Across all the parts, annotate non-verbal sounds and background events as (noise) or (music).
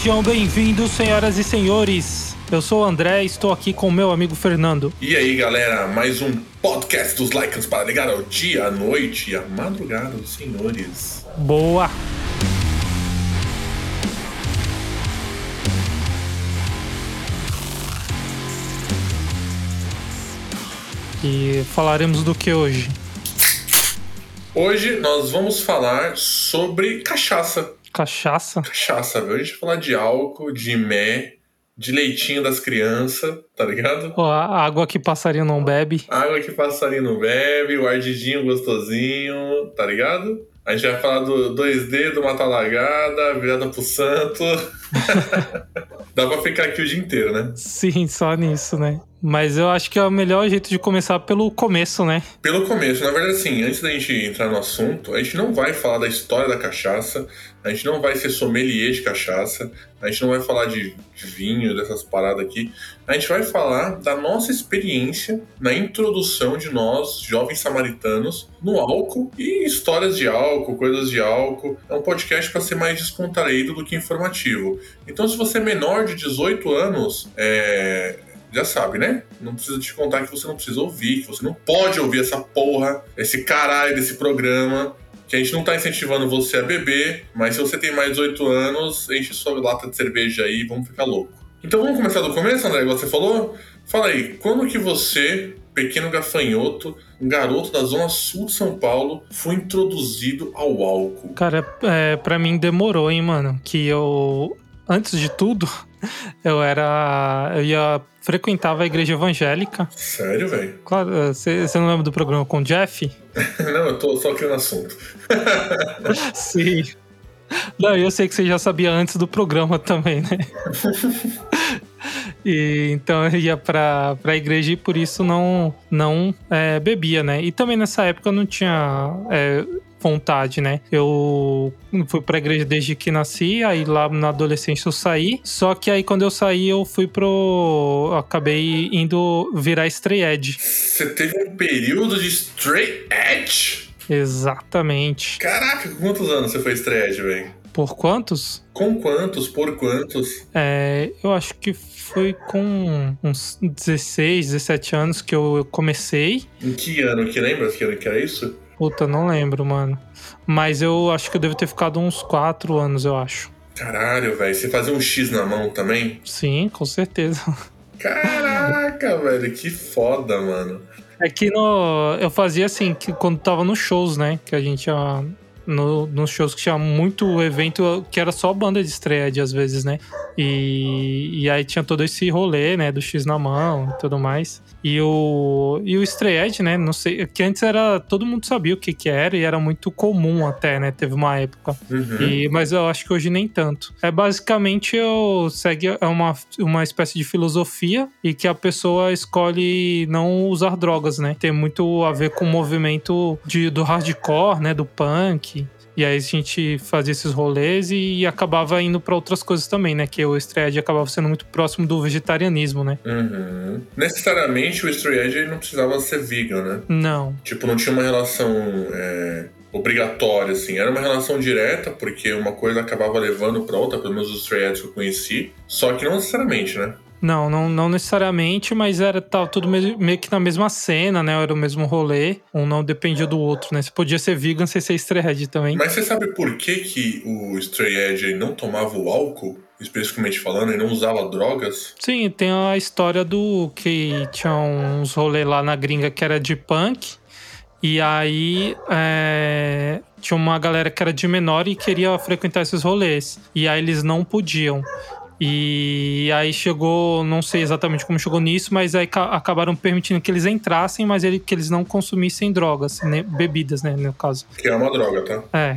Sejam bem-vindos, senhoras e senhores. Eu sou o André e estou aqui com meu amigo Fernando. E aí, galera, mais um podcast dos Lycans para ligar ao dia, à noite e à madrugada senhores. Boa! E falaremos do que hoje? Hoje nós vamos falar sobre cachaça. Cachaça? Cachaça, velho. A gente vai falar de álcool, de mé, de leitinho das crianças, tá ligado? Ó, a água que passarinho não bebe. Água que passarinho não bebe, o ardidinho gostosinho, tá ligado? A gente vai falar do 2D, do Mata Lagada, virada pro santo. (laughs) Dá pra ficar aqui o dia inteiro, né? Sim, só nisso, né? Mas eu acho que é o melhor jeito de começar pelo começo, né? Pelo começo, na verdade, assim, antes da gente entrar no assunto, a gente não vai falar da história da cachaça, a gente não vai ser sommelier de cachaça, a gente não vai falar de, vinho, dessas paradas aqui. A gente vai falar da nossa experiência na introdução de nós, jovens samaritanos, no álcool e histórias de álcool, coisas de álcool. É um podcast para ser mais descontraído do que informativo. Então, se você é menor de 18 anos, é, já sabe, né? Não precisa te contar que você não precisa ouvir, que você não pode ouvir essa porra, esse caralho desse programa. Que a gente não tá incentivando você a beber, mas se você tem mais de 18 anos, enche sua lata de cerveja aí vamos ficar louco. Então vamos começar do começo, André, igual você falou? Fala aí, quando que você, pequeno gafanhoto, um garoto da zona sul de São Paulo, foi introduzido ao álcool? Cara, é, pra mim demorou, hein, mano? Que eu, antes de tudo, (laughs) eu era. Eu ia. frequentava a igreja evangélica. Sério, velho? Claro, você não lembra do programa com o Jeff? (laughs) não, eu tô só aqui no assunto. (laughs) Sim. Não, eu sei que você já sabia antes do programa também, né? E, então eu ia pra, pra igreja e por isso não, não é, bebia, né? E também nessa época eu não tinha é, vontade, né? Eu fui pra igreja desde que nasci, aí lá na adolescência eu saí. Só que aí quando eu saí, eu fui pro. Eu acabei indo virar straight edge. Você teve um período de straight edge? Exatamente. Caraca, quantos anos você foi straight edge, velho? Por quantos? Com quantos? Por quantos? É, eu acho que foi com uns 16, 17 anos que eu comecei. Em que ano? Que lembra que ano que era isso? Puta, não lembro, mano. Mas eu acho que eu devo ter ficado uns 4 anos, eu acho. Caralho, velho. Você fazia um X na mão também? Sim, com certeza. (laughs) Caraca, velho. Que foda, mano. É que no, eu fazia assim, que quando tava nos shows, né? Que a gente ia no, nos shows que tinha muito evento que era só banda de estreia às vezes, né? E, e aí tinha todo esse rolê, né? Do X na mão e tudo mais. E o, e o Stray né? Não sei, que antes era. Todo mundo sabia o que, que era e era muito comum até, né? Teve uma época. Uhum. E, mas eu acho que hoje nem tanto. É basicamente eu segue é uma, uma espécie de filosofia e que a pessoa escolhe não usar drogas, né? Tem muito a ver com o movimento de, do hardcore, né? Do punk. E aí a gente fazia esses rolês e acabava indo para outras coisas também, né? Que o Stray acabava sendo muito próximo do vegetarianismo, né? Uhum. Necessariamente o Stray não precisava ser vegan, né? Não. Tipo, não tinha uma relação é, obrigatória, assim. Era uma relação direta, porque uma coisa acabava levando pra outra, pelo menos os Stray que eu conheci. Só que não necessariamente, né? Não, não, não necessariamente, mas era tava tudo meio, meio que na mesma cena, né? Era o mesmo rolê. Um não dependia do outro, né? Você podia ser vegan sem ser stray edge também. Mas você sabe por que, que o stray edge não tomava o álcool? Especificamente falando, e não usava drogas? Sim, tem a história do que tinha uns rolês lá na gringa que era de punk. E aí é, tinha uma galera que era de menor e queria frequentar esses rolês. E aí eles não podiam. E aí chegou, não sei exatamente como chegou nisso, mas aí acabaram permitindo que eles entrassem, mas ele, que eles não consumissem drogas, né, bebidas, né, no caso. Que é uma droga, tá? É.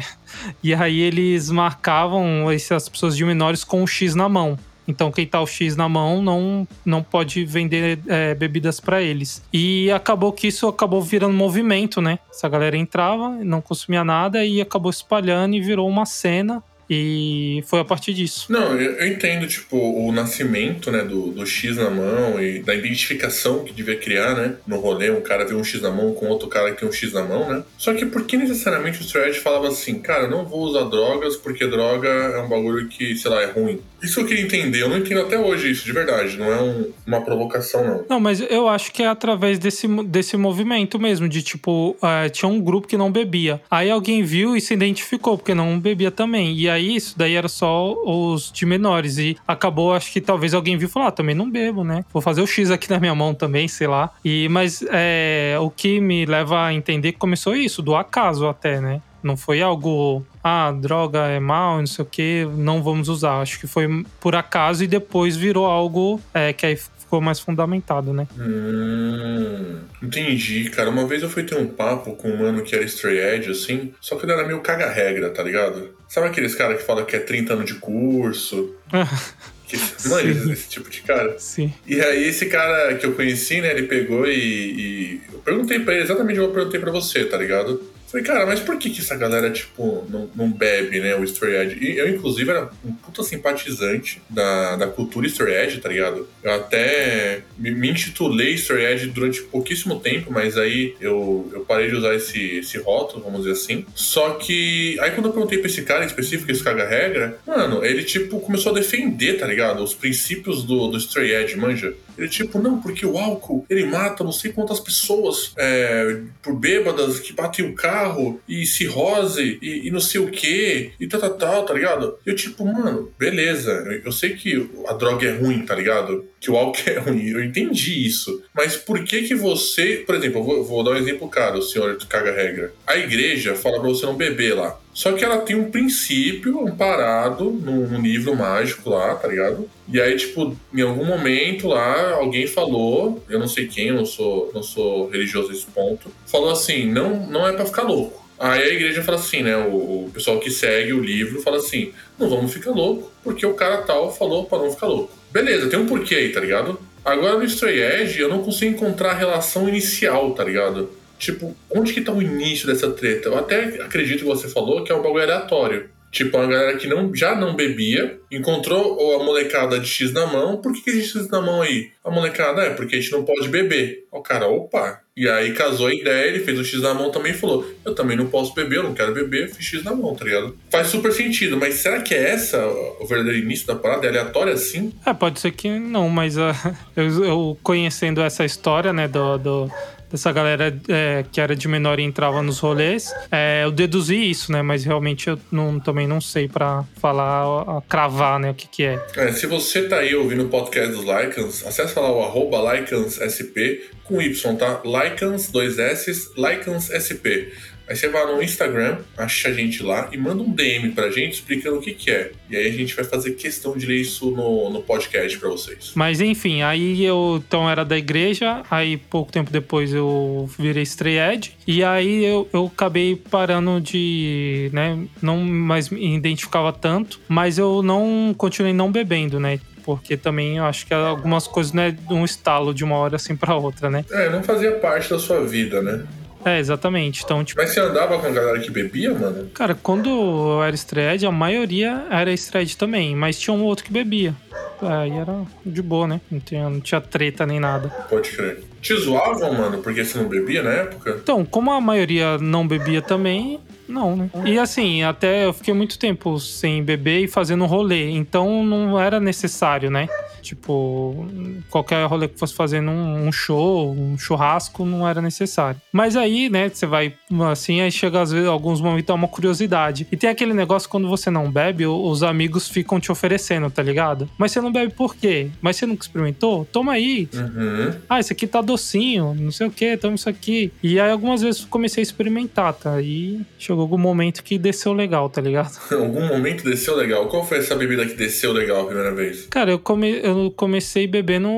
E aí eles marcavam essas pessoas de menores com o X na mão. Então quem tá o X na mão não, não pode vender é, bebidas para eles. E acabou que isso acabou virando movimento, né? Essa galera entrava, não consumia nada e acabou espalhando e virou uma cena e foi a partir disso. Não, eu, eu entendo, tipo, o nascimento, né, do, do, X na mão e da identificação que devia criar, né, no rolê, um cara vê um X na mão com outro cara que tem um X na mão, né? Só que por que necessariamente o Straight falava assim, cara, eu não vou usar drogas porque droga é um bagulho que, sei lá, é ruim. Isso eu queria entender, eu não entendo até hoje isso, de verdade, não é um, uma provocação, não. Não, mas eu acho que é através desse, desse movimento mesmo, de tipo, uh, tinha um grupo que não bebia. Aí alguém viu e se identificou, porque não bebia também. E aí isso daí era só os de menores. E acabou, acho que talvez alguém viu e falou: ah, também não bebo, né? Vou fazer o X aqui na minha mão também, sei lá. E, mas é, o que me leva a entender que começou isso, do acaso até, né? Não foi algo, ah, droga é mal, não sei o que, não vamos usar. Acho que foi por acaso e depois virou algo é, que aí ficou mais fundamentado, né? Hum, entendi, cara. Uma vez eu fui ter um papo com um mano que era stray edge, assim, só que ele era meio caga-regra, tá ligado? Sabe aqueles caras que falam que é 30 anos de curso? (laughs) Que, mano, esse tipo de cara. Sim. E aí, esse cara que eu conheci, né, ele pegou e. e eu perguntei pra ele exatamente o que eu perguntei pra você, tá ligado? Falei, cara, mas por que, que essa galera, tipo, não, não bebe, né, o Story Edge? E eu, inclusive, era um puta simpatizante da, da cultura Story Edge, tá ligado? Eu até me, me intitulei Story Edge durante pouquíssimo tempo, mas aí eu, eu parei de usar esse, esse rótulo, vamos dizer assim. Só que, aí quando eu perguntei pra esse cara em específico, esse caga-regra, mano, ele, tipo, começou a defender, tá ligado? Os princípios do, do Stray Edge, manja? Ele, tipo, não, porque o álcool, ele mata não sei quantas pessoas é, por bêbadas que batem o carro e cirrose e, e não sei o que e tal, tal, tal, tá ligado? Eu, tipo, mano, beleza, eu sei que a droga é ruim, tá ligado? Que o álcool (laughs) é ruim, eu entendi isso. Mas por que que você, por exemplo, eu vou, vou dar um exemplo claro, o senhor caga regra. A igreja fala pra você não beber lá. Só que ela tem um princípio amparado num, num livro mágico lá, tá ligado? E aí, tipo, em algum momento lá, alguém falou, eu não sei quem, eu não sou, não sou religioso a esse ponto, falou assim: não, não é para ficar louco. Aí a igreja fala assim, né? O, o, pessoal que segue o livro fala assim: não vamos ficar louco, porque o cara tal falou para não ficar louco. Beleza, tem um porquê aí, tá ligado? Agora no Stray Edge eu não consigo encontrar a relação inicial, tá ligado? Tipo, onde que tá o início dessa treta? Eu até acredito que você falou que é um bagulho aleatório. Tipo, uma galera que não, já não bebia, encontrou a molecada de X na mão. Por que, que existe X na mão aí? A molecada é porque a gente não pode beber. O cara, opa. E aí casou a ideia, ele fez o X na mão também e falou: Eu também não posso beber, eu não quero beber, fiz X na mão, tá ligado? Faz super sentido, mas será que é essa o verdadeiro início da parada? É aleatório assim? É, pode ser que não, mas uh, (laughs) eu, eu, conhecendo essa história, né, do, do dessa galera é, que era de menor e entrava nos rolês. É, eu deduzi isso, né? Mas realmente eu não, também não sei para falar, cravar, né? O que que é. é. Se você tá aí ouvindo o podcast dos Lycans, acesse lá o arroba LycansSP com Y, tá? Lycans, dois S, LycansSP. Aí você vai no Instagram, acha a gente lá e manda um DM pra gente explicando o que, que é. E aí a gente vai fazer questão de ler isso no, no podcast pra vocês. Mas enfim, aí eu então era da igreja, aí pouco tempo depois eu virei Stray Edge, e aí eu, eu acabei parando de, né, não mais me identificava tanto, mas eu não continuei não bebendo, né? porque também eu acho que algumas coisas não é um estalo de uma hora assim para outra, né? É, não fazia parte da sua vida, né? É, exatamente. Então, tipo... Mas você andava com a galera que bebia, mano? Cara, quando eu era estreed, a maioria era estreed também, mas tinha um outro que bebia. Aí era de boa, né? Não tinha, não tinha treta nem nada. Pode crer. Te zoavam, mano, porque você não bebia na época? Então, como a maioria não bebia também, não, né? E assim, até eu fiquei muito tempo sem beber e fazendo rolê, então não era necessário, né? Tipo, qualquer rolê que fosse fazendo um, show, um churrasco, não era necessário. Mas aí, né, você vai assim, aí chega às vezes, alguns momentos, dá uma curiosidade. E tem aquele negócio quando você não bebe, os amigos ficam te oferecendo, tá ligado? Mas você não bebe por quê? Mas você nunca experimentou? Toma aí. Uhum. Ah, esse aqui tá docinho, não sei o que, toma isso aqui. E aí algumas vezes comecei a experimentar, tá? E chegou algum momento que desceu legal, tá ligado? (laughs) algum momento desceu legal. Qual foi essa bebida que desceu legal a primeira vez? Cara, eu, come, eu eu comecei bebendo,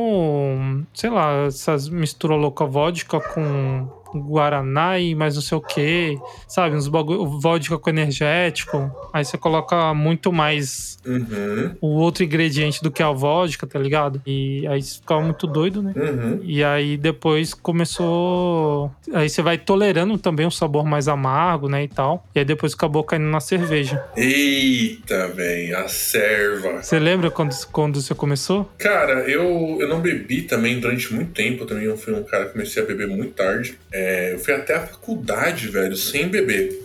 sei lá, essas misturou louca vodka com Guaraná e mais não sei o que, sabe? Uns bagulho, vodka com energético. Aí você coloca muito mais Uhum. o outro ingrediente do que a vodka, tá ligado? E aí você ficava muito doido, né? Uhum. E aí depois começou. Aí você vai tolerando também um sabor mais amargo, né? E tal. E aí depois acabou caindo na cerveja. Eita, velho, a serva. Você lembra quando, quando você começou? Cara, eu, eu não bebi também durante muito tempo. Eu também fui um cara que comecei a beber muito tarde. É, eu fui até a faculdade, velho, sem beber.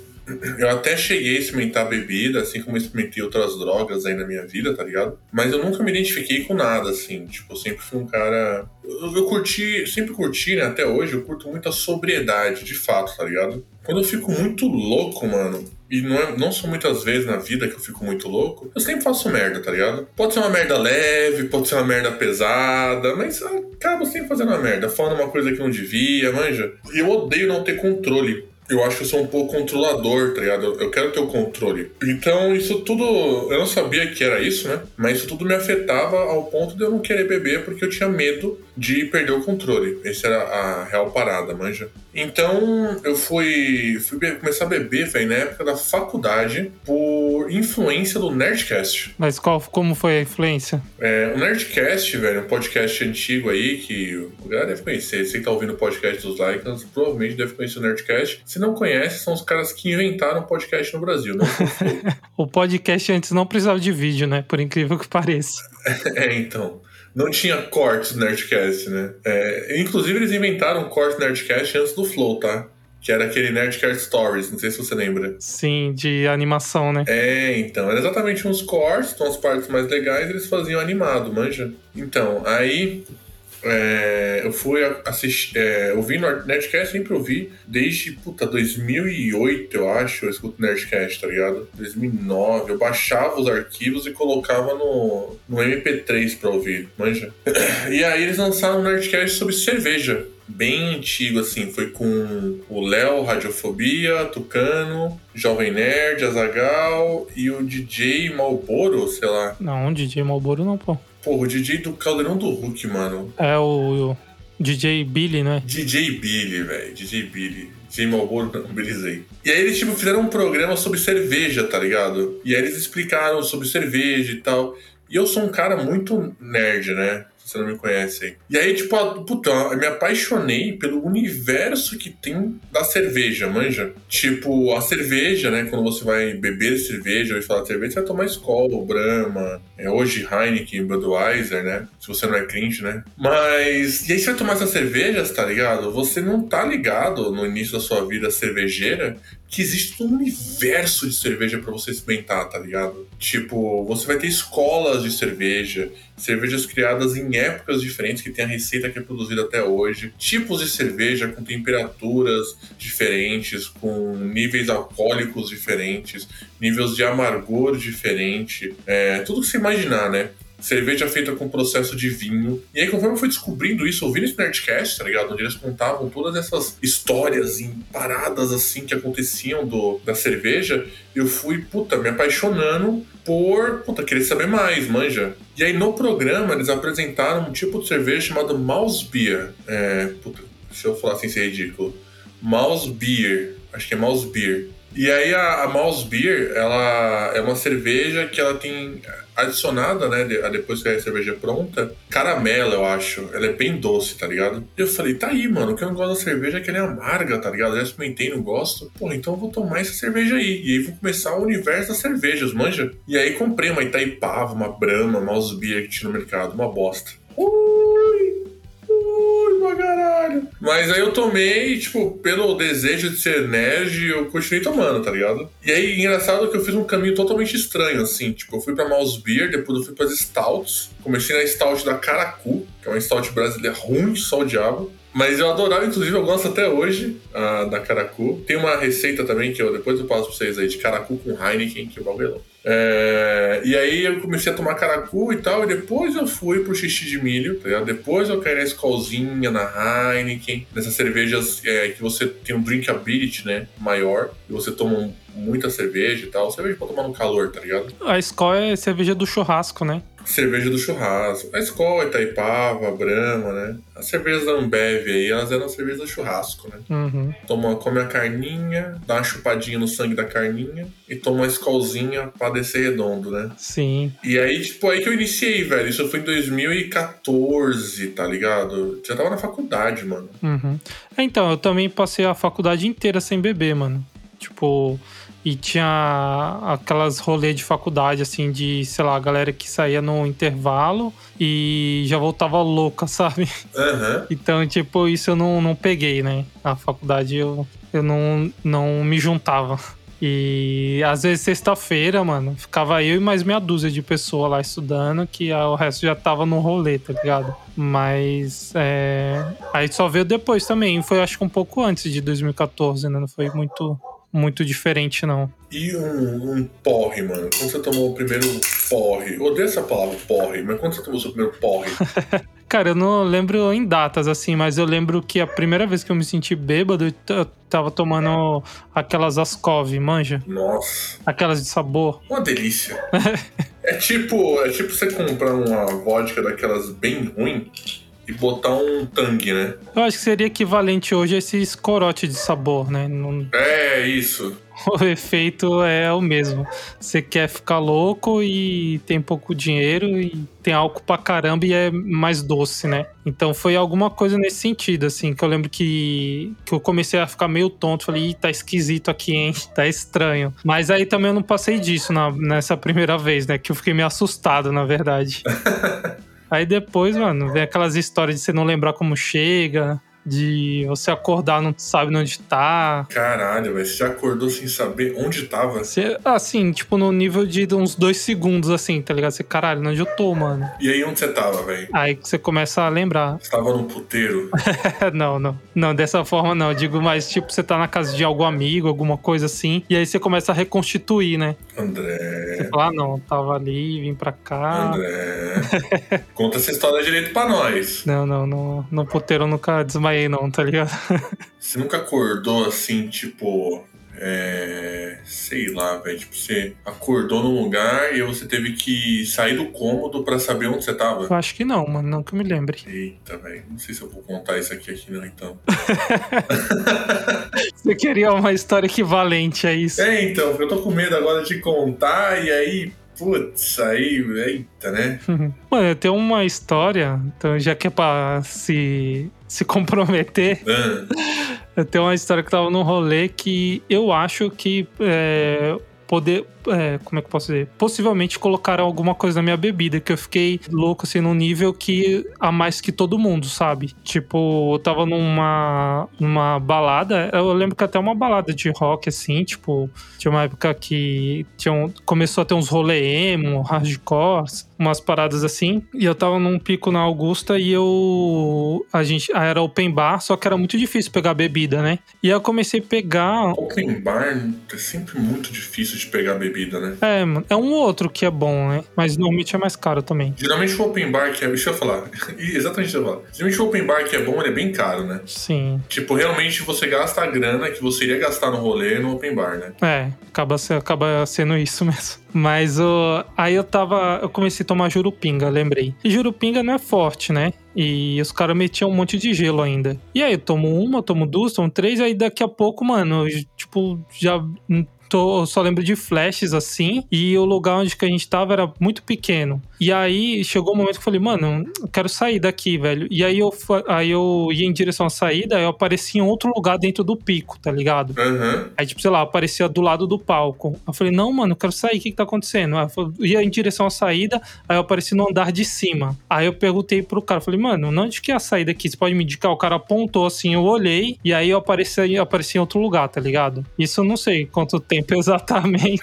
Eu até cheguei a experimentar bebida, assim como experimentei outras drogas aí na minha vida, tá ligado? Mas eu nunca me identifiquei com nada, assim. Tipo, eu sempre fui um cara. Eu, eu curti, sempre curti, né? Até hoje, eu curto muito a sobriedade, de fato, tá ligado? Quando eu fico muito louco, mano, e não, é, não são muitas vezes na vida que eu fico muito louco, eu sempre faço merda, tá ligado? Pode ser uma merda leve, pode ser uma merda pesada, mas eu acabo sempre fazendo uma merda, falando uma coisa que não devia, manja. Eu odeio não ter controle. Eu acho que eu sou um pouco controlador, tá ligado? Eu- quero ter o controle. Então, isso tudo. Eu não sabia que era isso, né? Mas isso tudo me afetava ao ponto de eu não querer beber porque eu tinha medo de perder o controle. Essa era a real parada, manja. Então, eu fui, fui começar a beber, velho, na época da faculdade, por influência do Nerdcast. Mas qual, como foi a influência? É, o Nerdcast, velho, um podcast antigo aí que o galera deve conhecer. Você que tá ouvindo o podcast dos Lycans, provavelmente deve conhecer o Nerdcast. Se não conhece, são os caras que inventaram o podcast no Brasil, não foi (laughs) o podcast antes não precisava de vídeo, né? Por incrível que pareça. (laughs) É, então. Não tinha cortes do Nerdcast, né? É, inclusive, eles inventaram um corte do Nerdcast antes do Flow, tá? Que era aquele Nerdcast Stories, não sei se você lembra. Sim, de animação, né? É, então, era exatamente uns cortes, então as partes mais legais eles faziam animado, manja? Então, aí é, eu fui assistir, é, ouvi no Nerdcast, sempre ouvi, desde, puta, 2008, eu acho, eu escuto Nerdcast, tá ligado? 2009, eu baixava os arquivos e colocava no, no MP3 pra ouvir, manja? (coughs) E aí eles lançaram um Nerdcast sobre cerveja, bem antigo, assim, foi com o Léo, Radiofobia, Tucano, Jovem Nerd, Azagal e o DJ Malboro, sei lá. Não, DJ Malboro não, pô. Porra, o DJ do Caldeirão do Hulk, mano. É o, o DJ Billy, né? DJ Billy, velho. DJ Billy. DJ Malboro, não, belezei. E aí eles, tipo, fizeram um programa sobre cerveja, tá ligado? E aí eles explicaram sobre cerveja e tal. E eu sou um cara muito nerd, né? Você não me conhece aí. E aí, tipo, puta, eu me apaixonei pelo universo que tem da cerveja, manja? Tipo, a cerveja, né? Quando você vai beber cerveja ou falar cerveja, você vai tomar Skol, Brahma, é, hoje Heineken, Budweiser, né? Se você não é cringe, né? Mas, e aí você vai tomar essas cervejas, tá ligado? Você não tá ligado no início da sua vida cervejeira que existe um universo de cerveja para você experimentar, tá ligado? Tipo, você vai ter escolas de cerveja, cervejas criadas em épocas diferentes, que tem a receita que é produzida até hoje, tipos de cerveja com temperaturas diferentes, com níveis alcoólicos diferentes, níveis de amargor diferente, é, tudo que você imaginar, né? Cerveja feita com processo de vinho. E aí, conforme eu fui descobrindo isso, ouvindo esse Nerdcast, tá ligado? Onde eles contavam todas essas histórias em paradas assim que aconteciam do, da cerveja, eu fui, puta, me apaixonando por, puta, querer saber mais, manja. E aí, no programa, eles apresentaram um tipo de cerveja chamado Mouse Beer. É, puta, se eu falar assim, ser ridículo. Mouse Beer. Acho que é Mouse Beer. E aí a, a Mouse Beer, ela é uma cerveja que ela tem adicionada, né, depois que a cerveja é pronta, caramelo, eu acho. Ela é bem doce, tá ligado? E eu falei, tá aí, mano, o que eu não gosto da cerveja é que ela é amarga, tá ligado? Eu já experimentei, não gosto. Pô, então eu vou tomar essa cerveja aí. E aí vou começar o universo das cervejas, manja? E aí comprei uma Itaipava, uma Brahma, Mouse Beer que tinha no mercado, uma bosta. Ui! Pra caralho. Mas aí eu tomei, tipo, pelo desejo de ser nerd, eu continuei tomando, tá ligado? E aí, engraçado que eu fiz um caminho totalmente estranho, assim. Tipo, eu fui pra Mouse Beer, depois eu fui pras Stouts. Comecei na Stout da Caracu, que é uma Stout brasileira ruim, só o diabo. Mas eu adorava, inclusive, eu gosto até hoje a da Caracu. Tem uma receita também que eu depois eu passo pra vocês aí, de Caracu com Heineken, que o bagulho é louco. É, e aí eu comecei a tomar caracu e tal, e depois eu fui pro xixi de milho, tá? Depois eu caí na Skolzinha, na Heineken, nessas cervejas é, que você tem um drinkability, né, maior, e você toma um muita cerveja e tal. Cerveja pra tomar no calor, tá ligado? A Skol é cerveja do churrasco, né? Cerveja do churrasco. A Skol, Itaipava, Brahma, né? As cervejas da Ambev aí, elas eram cervejas do churrasco, né? Uhum. Toma, come a carninha, dá uma chupadinha no sangue da carninha e toma uma Skolzinha pra descer redondo, né? Sim. E aí, tipo, aí que eu iniciei, velho. Isso foi em 2014, tá ligado? Já tava na faculdade, mano. Uhum. Então, eu também passei a faculdade inteira sem beber, mano. Tipo, e tinha aquelas rolês de faculdade, assim, de, sei lá, a galera que saía no intervalo e já voltava louca, (laughs) sabe? Aham. Então, tipo, isso eu não, não peguei, né? A faculdade eu, eu não, não me juntava. E às vezes sexta-feira, mano, ficava eu e mais meia dúzia de pessoas lá estudando, que o resto já tava no rolê, tá ligado? Mas é... aí só veio depois também. Foi acho que um pouco antes de 2014, né? Não foi muito, muito diferente, não. E um, um porre, mano. Quando você tomou o primeiro porre, eu odeio essa palavra porre, mas quando você tomou o seu primeiro porre? (laughs) Cara, eu não lembro em datas assim, mas eu lembro que a primeira vez que eu me senti bêbado, eu tava tomando aquelas Ascov, manja? Nossa, Aquelas de sabor. uma delícia. (laughs) é tipo, é tipo você comprar uma vodka daquelas bem ruim e botar um tangue, né? Eu acho que seria equivalente hoje a esses corote de sabor, né? Não- É isso. (laughs) O efeito é o mesmo. Você quer ficar louco e tem pouco dinheiro e tem álcool pra caramba e é mais doce, né? Então foi alguma coisa nesse sentido, assim, que eu lembro que, que eu comecei a ficar meio tonto. Falei, Ih, tá esquisito aqui, hein? (laughs) Tá estranho. Mas aí também eu não passei disso na- nessa primeira vez, né? Que eu fiquei meio assustado, na verdade. (laughs) Aí depois, mano, vem aquelas histórias de você não lembrar como chega, de você acordar não sabe onde tá. Caralho, velho. Você acordou sem saber onde tava? Você, assim, tipo, no nível de uns dois segundos, assim, tá ligado? Você, caralho, onde eu tô, mano? E aí, onde você tava, velho? Aí que você começa a lembrar. Você tava num puteiro? (laughs) não, não. Não, dessa forma não. Eu digo mais, tipo, você tá na casa de algum amigo, alguma coisa assim, e aí você começa a reconstituir, né? André. Você fala, ah, não, tava ali, vim pra cá. André. (laughs) Conta essa história direito pra nós. Não, não, no, no puteiro eu nunca desmaiei, não, tá ligado? (laughs) Você nunca acordou assim, tipo. É. Sei lá, velho. Tipo, você acordou num lugar e você teve que sair do cômodo pra saber onde você tava? Eu acho que não, mano, não que eu me lembre. Eita, velho. Não sei se eu vou contar isso aqui, aqui não, então. (laughs) Você queria uma história equivalente a isso. É, então, eu tô com medo agora de contar e aí. Putz, aí. Eita, né? (laughs) Mano, eu tenho uma história, então já que é pra se, se comprometer, Ah, eu tenho uma história que tava num rolê que eu acho que é, poder. é, como é que eu posso dizer? Possivelmente colocaram alguma coisa na minha bebida, que eu fiquei louco assim num nível que a mais que todo mundo, sabe? Tipo, eu tava numa, numa balada, eu lembro que até uma balada de rock, assim, tipo, tinha uma época que tinha um- começou a ter uns rolê emo, hardcore, umas paradas assim. E eu tava num pico na Augusta e eu. A gente. ah, Era open bar, só que era muito difícil pegar bebida, né? E aí eu comecei a pegar. open bar é sempre muito difícil de pegar bebida, né? É, mano, é um outro que é bom, né? Mas normalmente é mais caro também. Geralmente o open bar que é. Deixa eu falar. (laughs) Exatamente isso que eu falar. Geralmente o open bar que é bom, ele é bem caro, né? Sim. Tipo, realmente você gasta a grana que você iria gastar no rolê no open bar, né? É, acaba, acaba sendo isso (laughs) mesmo. Mas o aí eu tava. Eu comecei a tomar jurupinga, lembrei. E jurupinga não é forte, né? E os caras metiam um monte de gelo ainda. E aí eu tomo uma, tomo duas, tomo três, aí daqui a pouco, mano, eu, tipo, já. Tô, eu só lembro de flashes assim, e o lugar onde que a gente tava era muito pequeno. E aí chegou um momento que eu falei, mano, eu quero sair daqui, velho. E aí eu, aí eu ia em direção à saída, aí eu apareci em outro lugar dentro do pico, tá ligado? Aham. Aí, tipo, sei lá, aparecia do lado do palco. Eu falei, não, mano, eu quero sair, o que que tá acontecendo? Aí eu ia em direção à saída, aí eu apareci no andar de cima. Aí eu perguntei pro cara, falei, mano, onde que é a saída aqui? Você pode me indicar? O cara apontou assim, eu olhei, e aí eu apareci, eu apareci em outro lugar, tá ligado? Isso eu não sei quanto tempo (laughs) exatamente.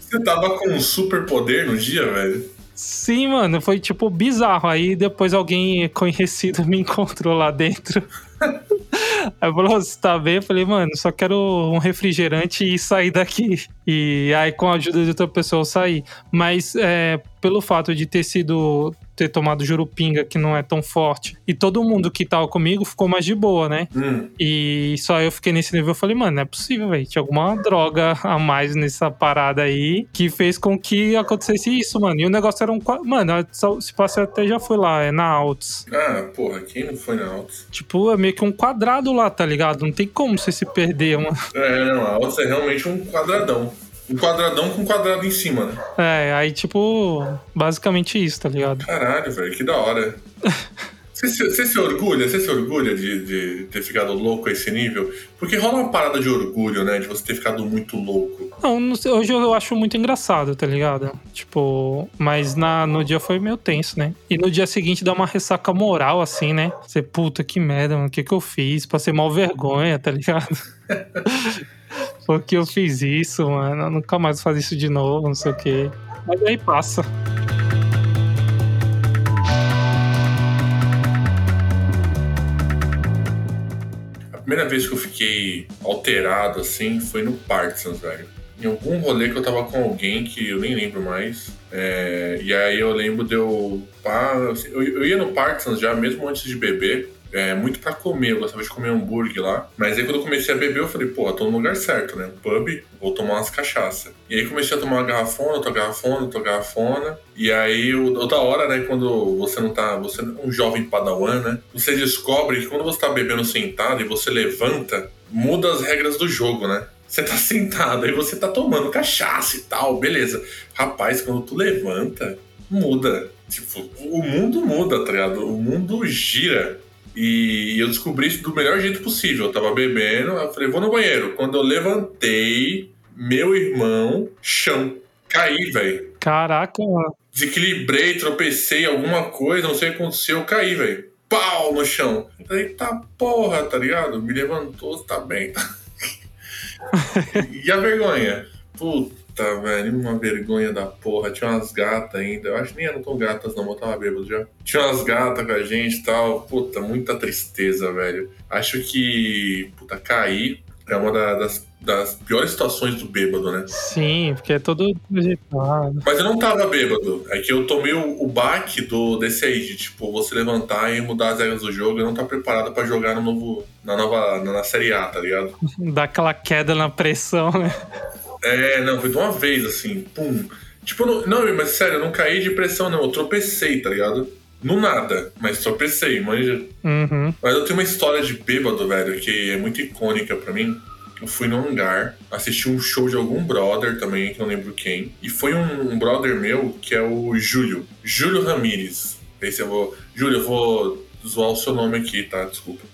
Você tava com um super poder no dia, velho? Sim, mano, foi tipo bizarro. Aí depois alguém conhecido me encontrou lá dentro. (laughs) Aí falou, você tá bem? Eu falei, mano, só quero um refrigerante e sair daqui. E aí, com a ajuda de outra pessoa, eu saí. Mas, é, pelo fato de ter sido ter tomado jurupinga que não é tão forte. E todo mundo que tava comigo ficou mais de boa, né? Hum, E só eu fiquei nesse nível. Eu falei, mano, não é possível, velho. Tinha alguma droga a mais nessa parada aí que fez com que acontecesse isso, mano. E o negócio era um. Mano, se passa até já foi lá, é na Altos. ah, porra, quem não foi na Altos? Tipo, é meio que um quadrado lá, tá ligado? Não tem como você se perder, mano. É, não, a Altos é realmente um quadradão. Um quadradão com um quadrado em cima, né? É, aí, tipo, basicamente isso, tá ligado? Caralho, velho, que da hora. (laughs) Você se, você se orgulha? Você se orgulha de, de ter ficado louco a esse nível? Porque rola uma parada de orgulho, né? De você ter ficado muito louco. Não, não sei, hoje eu acho muito engraçado, tá ligado? Tipo, mas na, no dia foi meio tenso, né? E no dia seguinte dá uma ressaca moral, assim, né? Você, puta, que merda, mano, o que que eu fiz? Passei mal vergonha, tá ligado? (laughs) Por que eu fiz isso, mano? Eu nunca mais vou fazer isso de novo, não sei o quê. Mas aí passa. A primeira vez que eu fiquei alterado, assim, foi no Partisans, velho. Em algum rolê que eu tava com alguém que eu nem lembro mais. É, e aí eu lembro de eu. eu, eu ia no Partisans já, mesmo antes de beber. É, muito pra comer, eu gostava de comer hambúrguer lá. Mas aí quando eu comecei a beber, eu falei, pô, tô no lugar certo, né? Pub, vou tomar umas cachaça. E aí comecei a tomar uma garrafona, outra garrafona, outra garrafona. E aí, outra hora, né, quando você não tá. Você é um jovem padawan, né? Você descobre que quando você tá bebendo sentado e você levanta, muda as regras do jogo, né? Você tá (laughs) sentado aí você tá tomando cachaça e tal, beleza. Rapaz, quando tu levanta, muda. Tipo, o mundo muda, tá ligado? O mundo gira. E eu descobri isso do melhor jeito possível. Eu tava bebendo, eu falei, vou no banheiro. Quando eu levantei, meu irmão, chão. Caí, velho. Caraca, mano. Desequilibrei, tropecei, alguma coisa, não sei o que aconteceu, eu caí, velho. Pau no chão. Falei, tá porra, tá ligado? Me levantou, tá bem. (laughs) e a vergonha? Puta, velho, uma vergonha da porra. Tinha umas gatas ainda. Eu acho que nem eram tão gatas, não, eu tava bêbado já. Tinha umas gatas com a gente e tal. Puta, muita tristeza, velho. Acho que, puta, cair é uma da- das, das piores situações do bêbado, né? Sim, porque é todo. Mas eu não tava bêbado. É que eu tomei o, o baque do, desse aí, de tipo, você levantar e mudar as regras do jogo e não tá preparado pra jogar no novo, na nova. Na, na Série A, tá ligado? Dá aquela queda na pressão, né? É, não, foi de uma vez, assim, pum. Tipo, não, não, mas sério, eu não caí de pressão, não. Eu tropecei, tá ligado? No nada, mas tropecei, manja. Uhum. Mas eu tenho uma história de bêbado, velho, que é muito icônica pra mim. Eu fui num hangar, assisti um show de algum brother também, que eu não lembro quem. E foi um, um brother meu, que é o Júlio. Júlio Ramírez. Esse eu vou. Júlio, eu vou zoar o seu nome aqui, tá? Desculpa.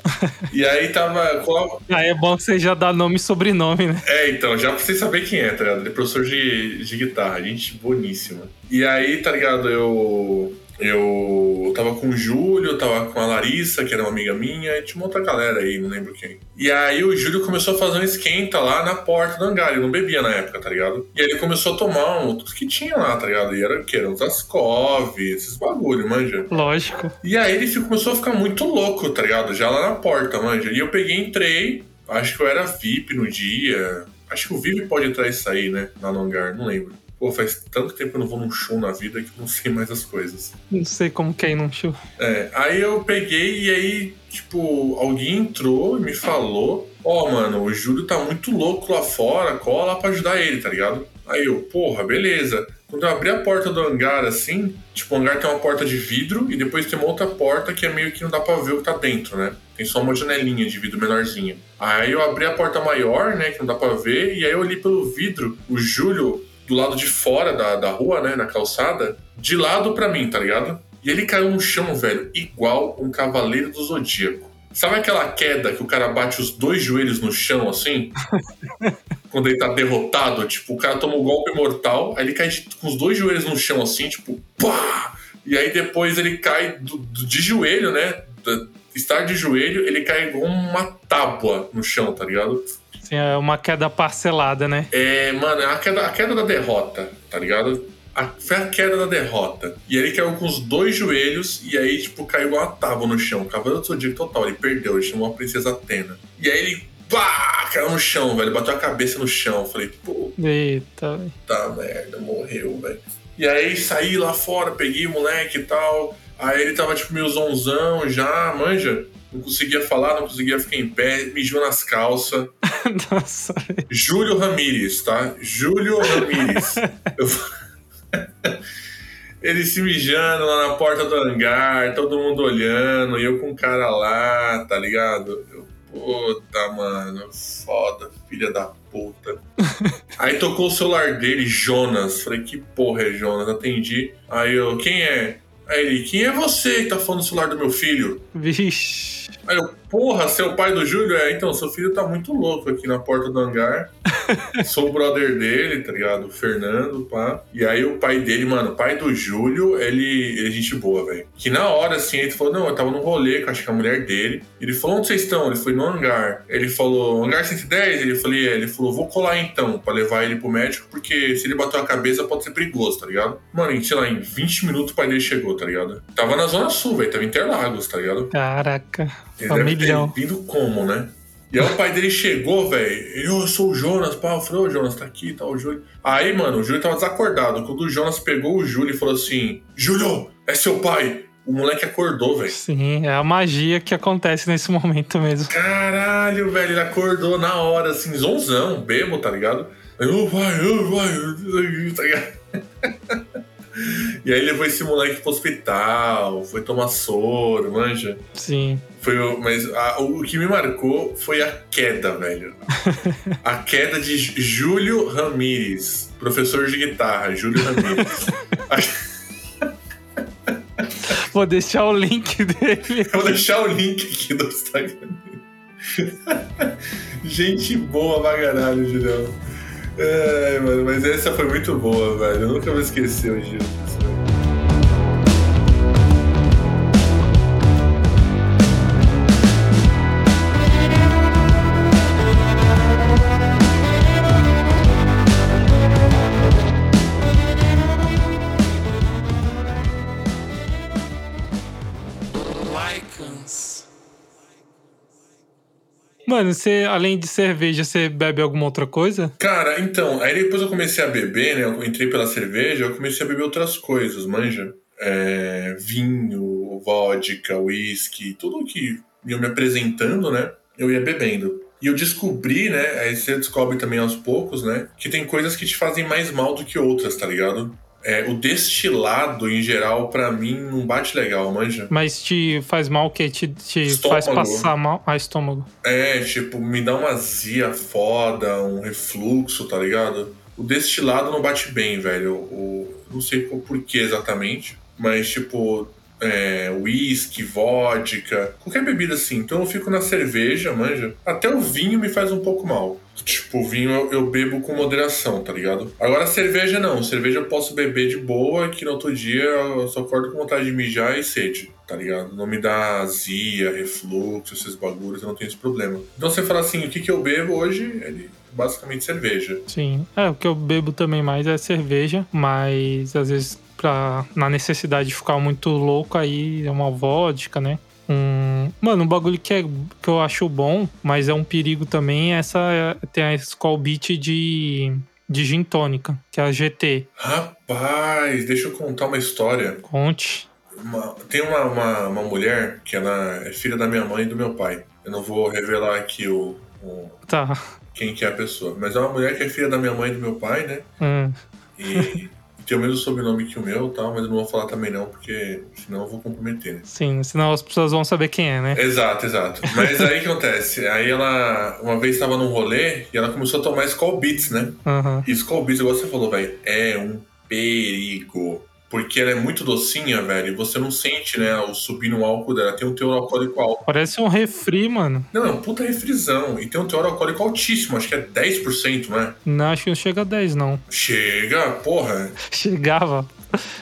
E aí tava. (laughs) Aí é bom que você já dá nome e sobrenome, né? É, então, já pra vocês saberem quem é, tá ligado? Ele é professor de, de guitarra, gente boníssima. E aí, tá ligado, eu. Eu tava com o Júlio, tava com a Larissa, que era uma amiga minha, e tinha uma outra galera aí, não lembro quem. E aí o Júlio começou a fazer um esquenta lá na porta do hangar, ele não bebia na época, tá ligado? E aí ele começou a tomar um, tudo que tinha lá, tá ligado? E era o quê? Era uns Ascov, esses bagulho, manja. Lógico. E aí ele começou a ficar muito louco, tá ligado? Já lá na porta, manja. E eu peguei entrei. Acho que eu era VIP no dia. Acho que o VIP pode entrar e sair, né? Lá no hangar, não lembro. Pô, faz tanto tempo que eu não vou num show na vida que eu não sei mais as coisas. Não sei como que é ir num show. É, aí eu peguei e aí, tipo, alguém entrou e me falou: Ó, mano, o Júlio tá muito louco lá fora, cola lá pra ajudar ele, tá ligado? Aí eu, porra, beleza. Quando eu abri a porta do hangar assim, tipo, o hangar tem uma porta de vidro e depois tem uma outra porta que é meio que não dá pra ver o que tá dentro, né? Tem só uma janelinha de vidro menorzinha. Aí eu abri a porta maior, né, que não dá pra ver, e aí eu olhei pelo vidro o Júlio do lado de fora da, da rua, né, na calçada, de lado pra mim, tá ligado? E ele caiu no chão, velho, igual um cavaleiro do zodíaco. Sabe aquela queda que o cara bate os dois joelhos no chão, assim? (laughs) Quando ele tá derrotado, tipo, o cara toma um golpe mortal, aí ele cai com os dois joelhos no chão, assim, tipo, pá! E aí depois ele cai do- do- de joelho, né? Da- estar de joelho, ele cai igual uma tábua no chão, tá ligado? Assim, é uma queda parcelada, né? É, mano, é a queda, a queda da derrota, tá ligado? A- foi a queda da derrota. E aí ele caiu com os dois joelhos e aí, tipo, caiu uma tábua no chão. Cavaleiro do Zodíaco total, ele perdeu, ele chamou a princesa Atena. E aí ele, pá, caiu no chão, velho, bateu a cabeça no chão. Falei, puta Eita, velho. merda, morreu, velho. E aí saí lá fora, peguei o moleque e tal. Aí ele tava tipo meio zonzão já, manja. Não conseguia falar, não conseguia ficar em pé, mijou nas calças. (laughs) Nossa. Júlio Ramírez, tá? Júlio Ramírez. (laughs) Eu- (laughs) Ele se mijando lá na porta do hangar, todo mundo olhando, e eu com o cara lá, tá ligado? Eu, puta, mano, foda, filha da puta. Aí tocou o celular dele, Jonas. Falei, que porra é Jonas? Atendi. Aí eu, quem é? Aí ele, quem é você que tá falando no celular do meu filho? Vixe. Aí eu, porra, seu pai do Júlio? É, então, seu filho tá muito louco aqui na porta do hangar. (laughs) Sou o brother dele, tá ligado? O Fernando, pá. E aí o pai dele, mano, o pai do Júlio, ele, ele é gente boa, velho. Que na hora, assim, ele falou, não, eu tava no rolê com acho que a mulher dele. Ele falou, onde vocês estão? Ele foi no hangar. Ele falou, hangar 110? Ele falei, é. Ele falou, vou colar então, pra levar ele pro médico, porque se ele bater a cabeça pode ser perigoso, tá ligado? Mano, em, sei lá, em 20 minutos o pai dele chegou, tá ligado? Tava na Zona Sul, velho, tava em Interlagos, tá ligado? Caraca. Ele deve vindo como, né? E aí o pai dele chegou, velho. Ele, "Ô, eu sou o Jonas, pá. Eu falei, ô Jonas, tá aqui, tá o Júlio. Aí, mano, o Júlio tava desacordado. Quando o Jonas pegou o Júlio e falou assim: Júlio, é seu pai. O moleque acordou, velho. Sim, é a magia que acontece nesse momento mesmo. Caralho, velho, ele acordou na hora, assim, zonzão, bebo, tá ligado? Aí, ô pai, ô pai, tá ligado? (laughs) E aí levou esse moleque pro hospital, foi tomar soro, manja. Sim. Foi, mas a- o que me marcou foi a queda, velho. (laughs) A queda de Júlio Ramírez, professor de guitarra, Júlio Ramírez. (laughs) Vou deixar o link dele. Vou deixar o link aqui do Instagram. (laughs) Gente boa pra caralho, Julião. É, mano, mas essa foi muito boa, velho. Eu nunca vou esquecer o Gil. Mano, você, além de cerveja, você bebe alguma outra coisa? Cara, então, aí depois eu comecei a beber, né? Eu entrei pela cerveja, eu comecei a beber outras coisas, manja. É, vinho, vodka, whisky, tudo que iam me apresentando, né? Eu ia bebendo. E eu descobri, né? Aí você descobre também aos poucos, né? Que tem coisas que te fazem mais mal do que outras, tá ligado? É, o destilado, em geral, pra mim, não bate legal, manja. Mas te faz mal o quê? Te, te Estômago. faz passar mal? Ah, estômago. É, tipo, me dá uma azia foda, um refluxo, tá ligado? O destilado não bate bem, velho. O, não sei por porquê exatamente, mas tipo, é, whisky, vodka, qualquer bebida assim. Então eu fico na cerveja, manja. Até o vinho me faz um pouco mal. Tipo, vinho eu, eu bebo com moderação, tá ligado? Agora cerveja não. Cerveja eu posso beber de boa, que no outro dia eu só acordo com vontade de mijar e sede, tá ligado? Não me dá azia, refluxo, esses bagulhos, eu não tenho esse problema. Então você fala assim, o que, que eu bebo hoje? Ele basicamente cerveja. Sim. É, o que eu bebo também mais é cerveja, mas às vezes pra, na necessidade de ficar muito louco aí é uma vodka, né? Um... Mano, um bagulho que, é, que eu acho bom, mas é um perigo também, é essa tem a Skull Beat de, de gin tônica, que é a GT. Rapaz, deixa eu contar uma história. Conte. Uma- tem uma, uma, uma mulher que ela é filha da minha mãe e do meu pai. Eu não vou revelar aqui o, o- Tá. quem que é a pessoa. Mas é uma mulher que é filha da minha mãe e do meu pai, né? Hum. E tem o mesmo sobrenome que o meu tal, mas eu não vou falar também não, porque senão eu vou comprometer, né? Sim, senão as pessoas vão saber quem é, né? Exato, exato. Mas aí o que acontece? Aí ela, uma vez estava num rolê e ela começou a tomar Skull Beats, né? Aham. E Skull Beats, igual você falou, velho, é um perigo. Porque ela é muito docinha, velho, e você não sente, né, o subir no álcool dela. Tem um teor alcoólico alto. Parece um refri, mano. Não, é um puta refrisão. E tem um teor alcoólico altíssimo, acho que é 10%, não é? Não, acho que não chega a 10, não. Chega, porra. Chegava.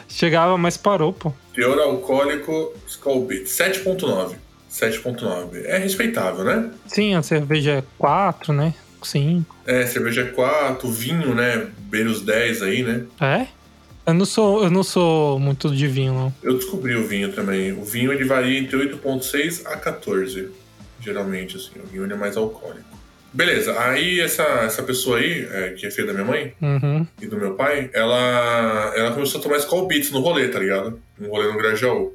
Chegava, mas parou, pô. Teor alcoólico Skull Beats, 7.9. 7.9. É respeitável, né? Sim, a cerveja é 4, né? 5. É, cerveja é 4, vinho, né? Beira os 10 aí, né? É? Eu não sou, eu não sou muito de vinho, não. Eu descobri o vinho também. O vinho ele varia entre 8.6 a 14, geralmente assim. O vinho ele é mais alcoólico. Beleza, aí essa, essa pessoa aí, é, que é filha da minha mãe Uhum. e do meu pai, ela, ela começou a tomar Skull Beats no rolê, tá ligado? No rolê no Grajaú.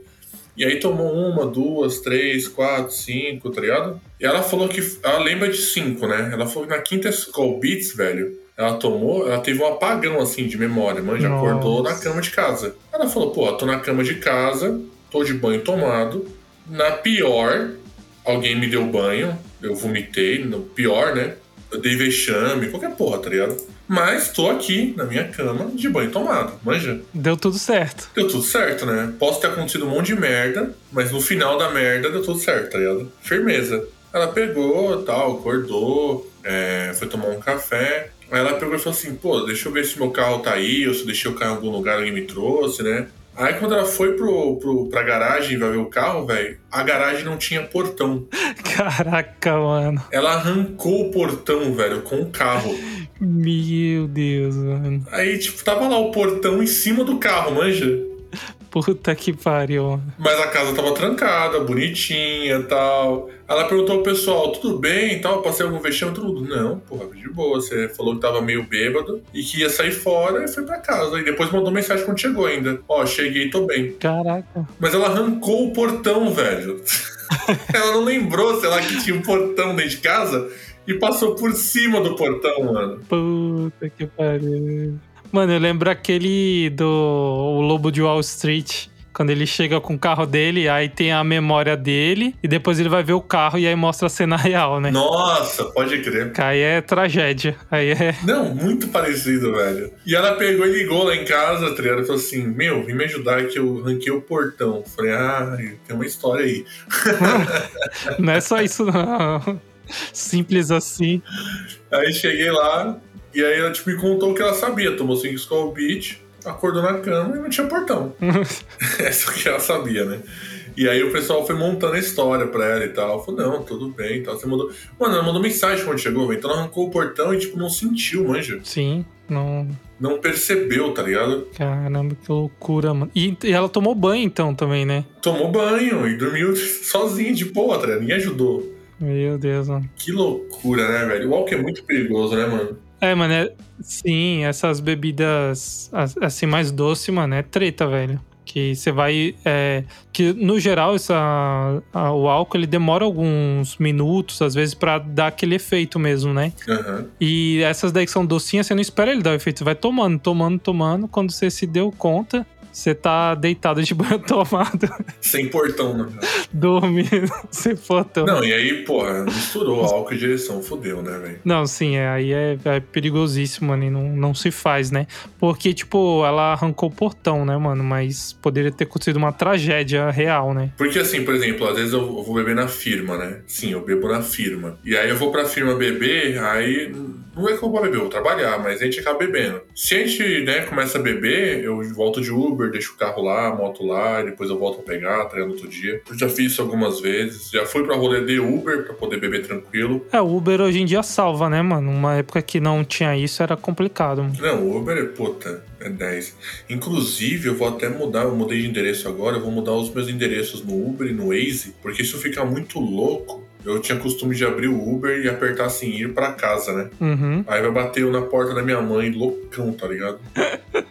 E aí tomou uma, duas, três, quatro, cinco, tá ligado? E ela falou que. Ela lembra de cinco, né? Ela falou que na quinta Skull Beats, velho, ela tomou, ela teve um apagão assim de memória, mano. Já Nossa. acordou na cama de casa. Ela falou, pô, tô na cama de casa, tô de banho tomado. Na pior, alguém me deu banho, eu vomitei, no pior, né? Eu dei vexame, qualquer porra, tá ligado? Mas tô aqui na minha cama de banho tomado, manja. Deu tudo certo. Deu tudo certo, né? Posso ter acontecido um monte de merda, mas no final da merda deu tudo certo, tá ligado? Firmeza. Ela pegou, tal, acordou, é, foi tomar um café. Aí ela pegou e falou assim, pô, deixa eu ver se meu carro tá aí, ou se eu deixei o carro em algum lugar, alguém me trouxe, né? Aí quando ela foi pro, pro, pra garagem vai ver o carro, velho, a garagem não tinha portão. (laughs) Caraca, mano. Ela arrancou o portão, velho, com o carro. Meu Deus, mano. Aí, tipo, tava lá o portão em cima do carro, manja? Puta que pariu. Mas a casa tava trancada, bonitinha tal. Ela perguntou ao pessoal, tudo bem e tal? Passei algum vexame? Tudo. Não, porra, de boa. Você falou que tava meio bêbado e que ia sair fora e foi pra casa. E depois mandou mensagem quando chegou ainda. Ó, cheguei, tô bem. Caraca. Mas ela arrancou o portão, velho. (laughs) ela não lembrou, sei lá, que tinha um portão dentro de casa e passou por cima do portão, mano. Puta que pariu. Mano, eu lembro aquele do o Lobo de Wall Street. Quando ele chega com o carro dele, aí tem a memória dele, e depois ele vai ver o carro e aí mostra a cena (laughs) real, né? Nossa, pode crer. Aí é tragédia. Aí é. (laughs) Não, muito parecido, velho. E ela pegou e ligou lá em casa, tá ligado? E falou assim: Meu, vem me ajudar que eu ranquei o portão. Falei, ah, tem uma história aí. Não é só isso, não. (laughs) Simples assim. Aí cheguei lá, e aí ela tipo, me contou o que ela sabia. Tomou 5 Skull Beach, acordou na cama e não tinha portão. (laughs) Essa é que ela sabia, né? E aí o pessoal foi montando a história pra ela e tal. Falou, não, tudo bem e tal. Você mandou. Mano, ela mandou mensagem quando chegou, velho. Então ela arrancou o portão e, tipo, não sentiu, manja. Sim, não. Não percebeu, tá ligado? Caramba, que loucura, mano. E, e ela tomou banho então também, né? Tomou banho e dormiu (laughs) sozinha de boa, tá ligado? Ninguém ajudou. Meu Deus, mano. Que loucura, né, velho? O álcool é muito perigoso, né, mano? É, mano, é, sim, essas bebidas as- assim mais doce, mano, é treta, velho. Que você vai. é, que no geral, essa, a- o álcool ele demora alguns minutos, às vezes, pra dar aquele efeito mesmo, né? Aham. E essas daí que são docinhas, você não espera ele dar o efeito. Você vai tomando, tomando, tomando. Quando você se deu conta, você tá deitado de banho (laughs) tomado, Sem portão, né? dormindo, (laughs) sem portão. Não, e aí, porra, misturou (laughs) álcool e direção. Fudeu, né, velho? Não, sim, é, aí é, é perigosíssimo, mano, e não, não se faz, né? Porque, tipo, ela arrancou o portão, né, mano? Mas poderia ter acontecido uma tragédia real, né? Porque assim, por exemplo, às vezes eu vou beber na firma, né? Sim, eu bebo na firma. E aí eu vou pra firma beber, aí não é que eu vou beber, eu vou trabalhar, mas a gente acaba bebendo. Se a gente, né, começa a beber, eu volto de Uber, deixo o carro lá, a moto lá, e depois eu volto a pegar, treino outro dia. Eu já fiz isso algumas vezes. Já fui pra rolê de Uber pra poder beber tranquilo. É, o Uber hoje em dia salva, né, mano? Uma época que não tinha isso era complicado, mano. Não, o Uber é puta, é 10. Inclusive, eu vou até mudar, eu mudei de endereço agora, eu vou mudar os meus endereços no Uber e no Waze, porque isso fica muito louco. Eu tinha costume de abrir o Uber e apertar assim, ir pra casa, né? Uhum. Aí vai bater eu na porta da minha mãe, loucão, tá ligado? (laughs)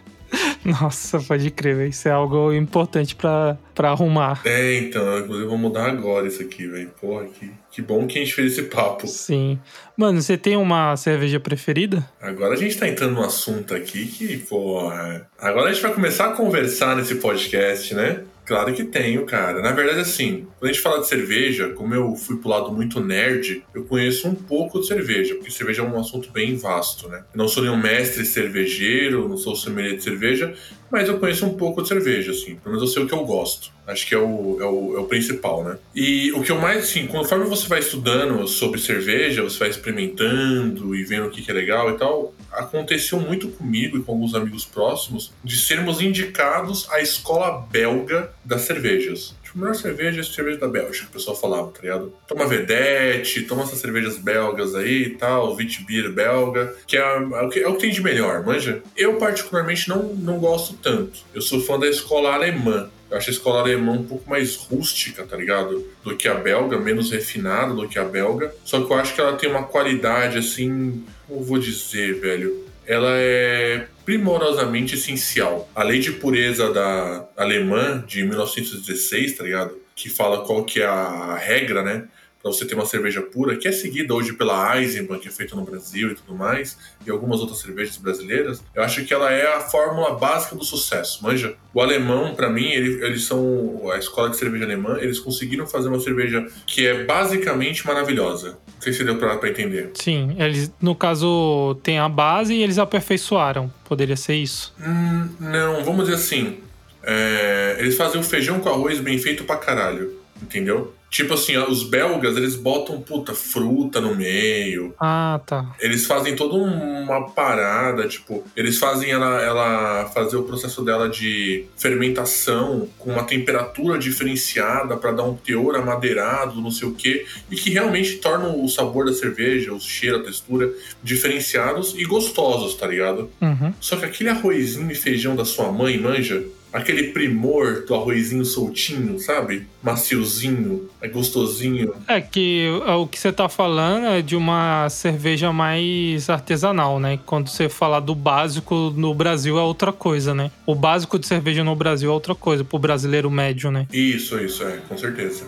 Nossa, pode crer, velho. Isso é algo importante pra, pra arrumar. É, então, eu, inclusive eu vou mudar agora isso aqui, velho. Porra, que, que bom que a gente fez esse papo. Sim. Mano, você tem uma cerveja preferida? Agora a gente tá entrando num assunto aqui que, porra. Agora a gente vai começar a conversar nesse podcast, né? Claro que tenho, cara. Na verdade, assim, quando a gente fala de cerveja, como eu fui pro lado muito nerd, eu conheço um pouco de cerveja, porque cerveja é um assunto bem vasto, né? Eu não sou nenhum mestre cervejeiro, não sou sommelier de cerveja, mas eu conheço um pouco de cerveja, assim. Pelo menos eu sei o que eu gosto. Acho que é o, é o, é o principal, né? E o que eu mais, assim, conforme você vai estudando sobre cerveja, você vai experimentando e vendo o que, que é legal e tal, aconteceu muito comigo e com alguns amigos próximos de sermos indicados à escola belga das cervejas. Tipo, a melhor cerveja é a cerveja da Bélgica, o pessoal falava, tá ligado? Toma Vedette, toma essas cervejas belgas aí e tal, Witbier belga, que é, é, o que é o que tem de melhor, manja? Eu, particularmente, não, não gosto tanto. Eu sou fã da escola alemã. Eu acho a escola alemã um pouco mais rústica, tá ligado? Do que a belga, menos refinada do que a belga. Só que eu acho que ela tem uma qualidade, assim, como vou dizer, velho? Ela é primorosamente essencial. A lei de pureza da alemã de 1916, tá ligado? Que fala qual que é a regra, né? Para você ter uma cerveja pura, que é seguida hoje pela Eisenbahn, que é feita no Brasil e tudo mais, e algumas outras cervejas brasileiras, eu acho que ela é a fórmula básica do sucesso, manja? O alemão, para mim, ele, eles são a escola de cerveja alemã, eles conseguiram fazer uma cerveja que é basicamente maravilhosa. Não sei se deu pra, pra entender. Sim, eles, no caso, tem a base e eles aperfeiçoaram. Poderia ser isso? Hum, não, vamos dizer assim. É, eles fazem o feijão com arroz bem feito pra caralho, entendeu? Tipo assim, os belgas, eles botam, puta, fruta no meio. Ah, tá. Eles fazem toda uma parada, tipo, eles fazem ela, ela fazer o processo dela de fermentação com uma temperatura diferenciada para dar um teor amadeirado, não sei o quê, e que realmente tornam o sabor da cerveja, o cheiro, a textura diferenciados e gostosos, tá ligado? Uhum. Só que aquele arrozinho e feijão da sua mãe, manja, aquele primor do arrozinho soltinho, sabe? Maciozinho, é gostosinho. É que o que você tá falando é de uma cerveja mais artesanal, né? Quando você fala do básico no Brasil é outra coisa, né? O básico de cerveja no Brasil é outra coisa, pro brasileiro médio, né? Isso, isso, é, com certeza.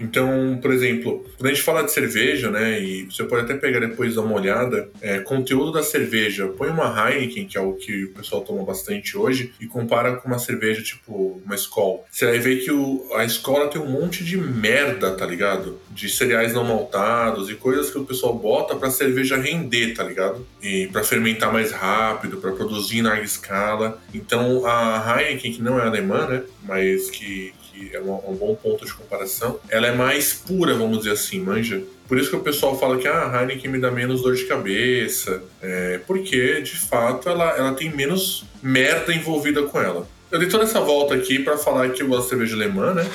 Então, por exemplo, quando a gente fala de cerveja, né, e você pode até pegar depois dar uma olhada, é, conteúdo da cerveja, põe uma Heineken, que é o que o pessoal toma bastante hoje, e compara com uma cerveja tipo uma Skol. Você vai ver que o, a escola tem um monte de merda, tá ligado? De cereais não maltados e coisas que o pessoal bota pra cerveja render, tá ligado? E para fermentar mais rápido, para produzir em larga escala. Então a Heineken, que não é alemã, né, mas que que é um, um, bom ponto de comparação, ela é mais pura, vamos dizer assim, manja. Por isso que o pessoal fala que ah, a Heineken me dá menos dor de cabeça, é, porque de fato ela, ela tem menos merda envolvida com ela. Eu dei toda essa volta aqui para falar que eu gosto de cerveja alemã, né?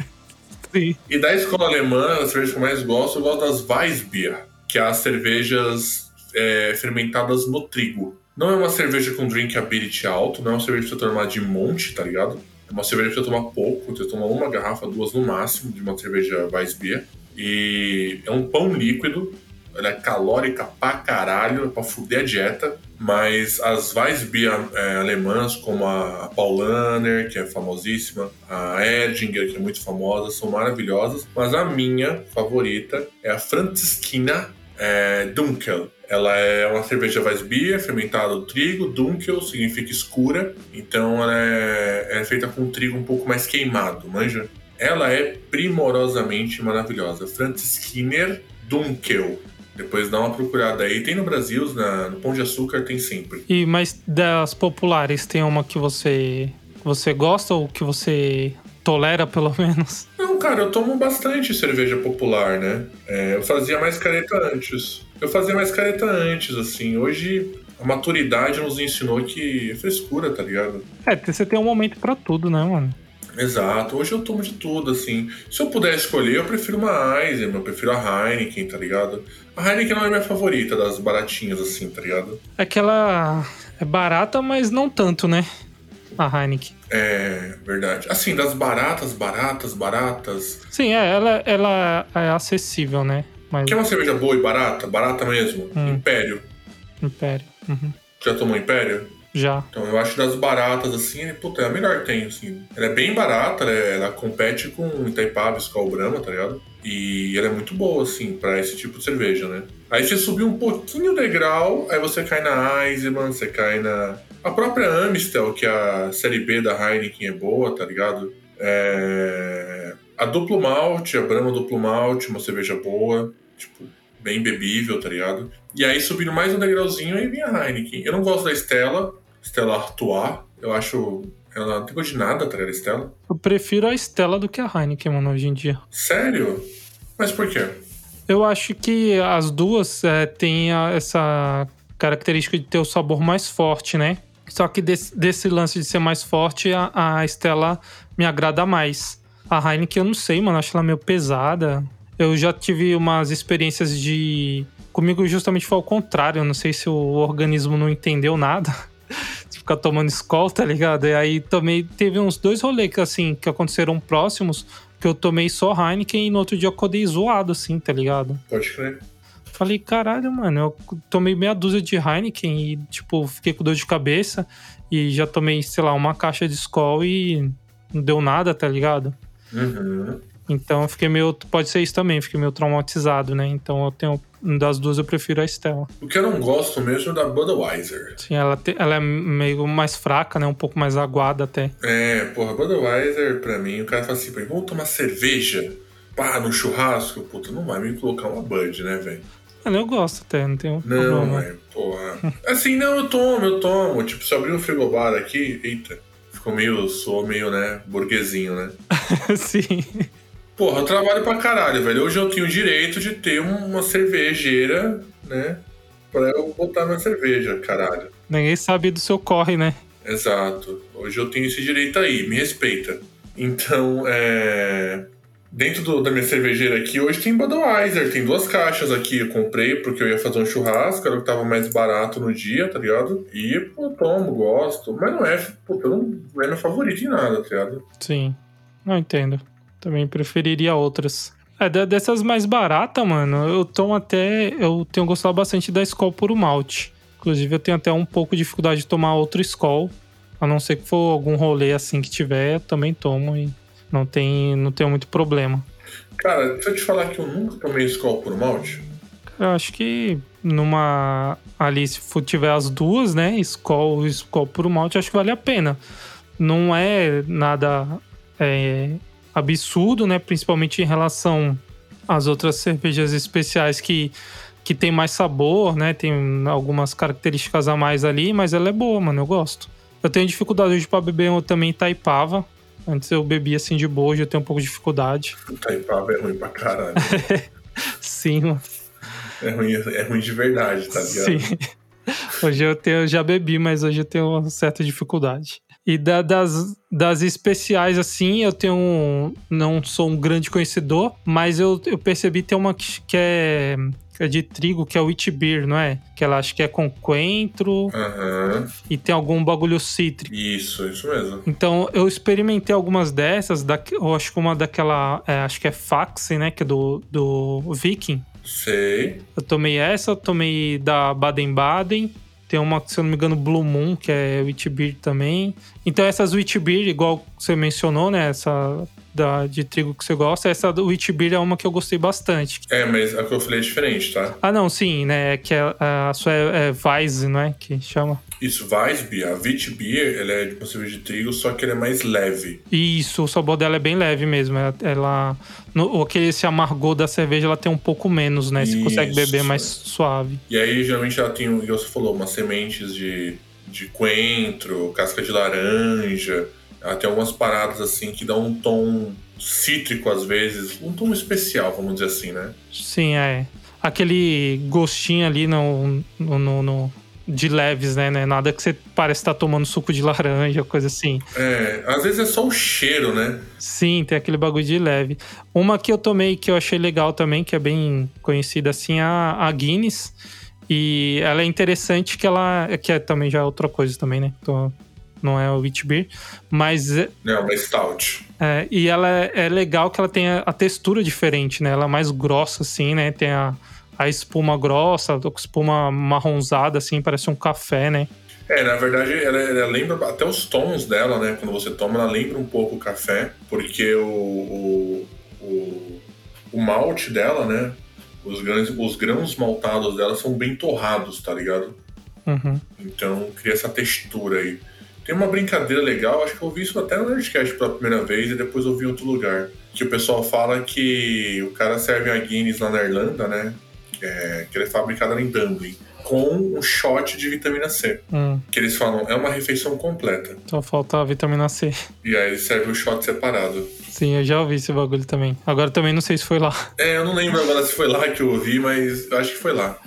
(laughs) Sim. E da escola alemã, a cerveja que eu mais gosto, eu gosto das Weissbier, que é as cervejas é, fermentadas no trigo. Não é uma cerveja com drinkability alto, não é uma cerveja pra você tomar de monte, tá ligado? Uma cerveja que você toma pouco, você toma uma garrafa, duas no máximo, de uma cerveja Weissbier. E é um pão líquido, ela é calórica pra caralho, é pra fuder a dieta. Mas as Weissbier é, alemãs, como a Paulaner, que é famosíssima, a Erdinger, que é muito famosa, são maravilhosas. Mas a minha favorita é a Franziskina é, Dunkel. Ela é uma cerveja Weissbier, fermentada do trigo. Dunkel significa escura, então ela é, é feita com trigo um pouco mais queimado, manja? Ela é primorosamente maravilhosa. Franziskiner Dunkel. Depois dá uma procurada aí. Tem no Brasil, na, no Pão de Açúcar tem sempre. E mas das populares, tem uma que você você gosta ou que você tolera, (laughs) pelo menos? Não, cara, eu tomo bastante cerveja popular, né? É, eu fazia mais careta antes. Eu fazia mais careta antes, assim. Hoje a maturidade nos ensinou que é frescura, tá ligado? É, você tem um momento para tudo, né, mano? Exato. Hoje eu tomo de tudo, assim. Se eu puder escolher, eu prefiro uma Eisenbahn, eu prefiro a Heineken, tá ligado? A Heineken não é minha favorita das baratinhas, assim, tá ligado? É que ela é barata, mas não tanto, né? A Heineken. É, verdade. Assim, das baratas, baratas, baratas. Sim, é, ela, ela é acessível, né? Mas... Quer uma cerveja boa e barata? Barata mesmo? Hum. Império. Império. Uhum. Já tomou Império? Já. Então eu acho das baratas, assim, puta, é a melhor que tem, assim. Ela é bem barata, ela, é, ela compete com Itaipava, Skol Brahma, tá ligado? E ela é muito boa, assim, pra esse tipo de cerveja, né? Aí você subiu um pouquinho o degrau, aí você cai na Eisenman, você cai na... A própria Amstel, que é a série B da Heineken é boa, tá ligado? É... A duplo malte, a Brahma duplo malte, uma cerveja boa, tipo, bem bebível, tá ligado? E aí subindo mais um degrauzinho, aí vinha a Heineken. Eu não gosto da Stella, Stella Artois, eu acho ela não tem gosto de nada, tá ligado, Stella? Eu prefiro a Stella do que a Heineken, mano, hoje em dia. Sério? Mas por quê? Eu acho que as duas é, têm a, essa característica de ter o sabor mais forte, né? Só que desse, desse lance de ser mais forte, a, a Stella me agrada mais. A Heineken eu não sei, mano, acho ela meio pesada. Eu já tive umas experiências de. Comigo justamente foi ao contrário. Eu não sei se o organismo não entendeu nada. (laughs) de ficar tomando escola, tá ligado? E aí tomei. Teve uns dois rolês assim, que aconteceram próximos, que eu tomei só Heineken e no outro dia eu acordei zoado, assim, tá ligado? Pode crer. Falei, caralho, mano, eu tomei meia dúzia de Heineken e, tipo, fiquei com dor de cabeça e já tomei, sei lá, uma caixa de Skol e não deu nada, tá ligado? Uhum. Então eu fiquei meio. Pode ser isso também, fiquei meio traumatizado, né? Então eu tenho. Das duas eu prefiro a Stella. O que eu não gosto mesmo é da Budweiser. Sim, ela, te, ela é meio mais fraca, né? Um pouco mais aguada até. É, porra, Budweiser, pra mim, o cara fala assim, vamos tomar cerveja? Pá, no churrasco? Puta, não vai me colocar uma Bud, né, velho? Eu gosto até, não tenho Não, problema. velho, porra. Assim, não, eu tomo, eu tomo. Tipo, se eu abrir um frigobar aqui, eita, ficou meio, sou meio, né, burguesinho, né? (laughs) Sim. Porra, eu trabalho pra caralho, velho. Hoje eu tenho o direito de ter uma cervejeira, né? Pra eu botar minha cerveja, caralho. Ninguém sabe do seu corre, né? Exato. Hoje eu tenho esse direito aí, me respeita. Então, é. Dentro do- da minha cervejeira aqui, hoje tem Budweiser, tem duas caixas aqui. Eu comprei porque eu ia fazer um churrasco, era o que tava mais barato no dia, tá ligado? E, pô, eu tomo, gosto. Mas não é, pô, não não é meu favorito em nada, tá ligado? Sim. Não entendo. Também preferiria outras. É, dessas mais baratas, mano, eu tomo até. Eu tenho gostado bastante da Skol Puro Malte. Inclusive, eu tenho até um pouco de dificuldade de tomar outro Skol. A não ser que for algum rolê assim que tiver, eu também tomo e não tem, não tenho muito problema. Cara, se eu te falar que eu nunca tomei Skol por malte, Eu acho que numa. Ali, se for, tiver as duas, né? Skol e Skol Puro Malte, acho que vale a pena. Não é nada é, absurdo, né? Principalmente em relação às outras cervejas especiais que, que tem mais sabor, né? Tem algumas características a mais ali, mas ela é boa, mano. Eu gosto. Eu tenho dificuldade hoje pra beber eu também Taipava. Antes eu bebia assim de boa, hoje eu tenho um pouco de dificuldade. Taipava é ruim pra caralho. (laughs) Sim, mano. é, ruim, é ruim de verdade, tá ligado? Sim. (laughs) Hoje eu, tenho, eu já bebi, mas hoje eu tenho uma certa dificuldade. E da- das, das especiais, assim, eu tenho. um- não sou um grande conhecedor, mas eu, eu percebi tem uma que, que é, é de trigo, que é o Witch Beer, não é? Que ela acho que é com coentro Aham. e tem algum bagulho cítrico. Isso, isso mesmo. Então, eu experimentei algumas dessas, da, eu acho que uma daquela, é, acho que é Faxe, né, que é do, do Viking. Sei. Eu tomei essa, eu tomei da Baden-Baden. Tem uma, se eu não me engano, Blue Moon, que é Witch Beer também. Então essas Witch Beer, igual você mencionou, né? Essa da, de trigo que você gosta, essa do Beer é uma que eu gostei bastante. É, mas a que eu falei é diferente, tá? Ah, não, sim, né? é Que é, a sua é, é Weiss, não é? Que chama. Isso, Weissbier, a Witch Beer, ela é de uma cerveja de trigo, só que ela é mais leve. Isso, o sabor dela é bem leve mesmo. Ela, ela no, aquele esse amargor da cerveja, ela tem um pouco menos, né? Você consegue beber mais suave. E aí, geralmente, ela tem, igual você falou, umas sementes de, de coentro, casca de laranja. Ela tem algumas paradas, assim, que dão um tom cítrico, às vezes. Um tom especial, vamos dizer assim, né? Sim, é. Aquele gostinho ali no, no, no- de leves, né? É Nada que você parece estar tomando suco de laranja, coisa assim. É, às vezes é só o cheiro, né? Sim, tem aquele bagulho de leve. Uma que eu tomei que eu achei legal também, que é bem conhecida assim, é a, Guinness. E ela é interessante que ela. que é, também já é outra coisa também, né? Então, não é o Witch Beer. Mas é, uma stout. é, e ela é, é legal que ela tem a, a textura diferente, né? Ela é mais grossa, assim, né? Tem a, a espuma grossa, a espuma marronzada, assim, parece um café, né? É, na verdade, ela, ela lembra até os tons dela, né? Quando você toma, ela lembra um pouco o café, porque o, o, o, o malte dela, né? Os grãos, os grãos maltados dela são bem torrados, tá ligado? Uhum. Então cria essa textura aí. Tem uma brincadeira legal, acho que eu vi isso até no Nerdcast pela primeira vez e depois eu vi em outro lugar. Que o pessoal fala que o cara serve a Guinness lá na Irlanda, né? Que, é, que ela é fabricada em Dublin, com um shot de vitamina C. Hum, Que eles falam, é uma refeição completa. só falta a vitamina C. E aí eles servem o shot separado. Sim, eu já ouvi esse bagulho também. Agora também não sei se foi lá. É, eu não lembro agora se foi lá que eu ouvi, mas eu acho que foi lá.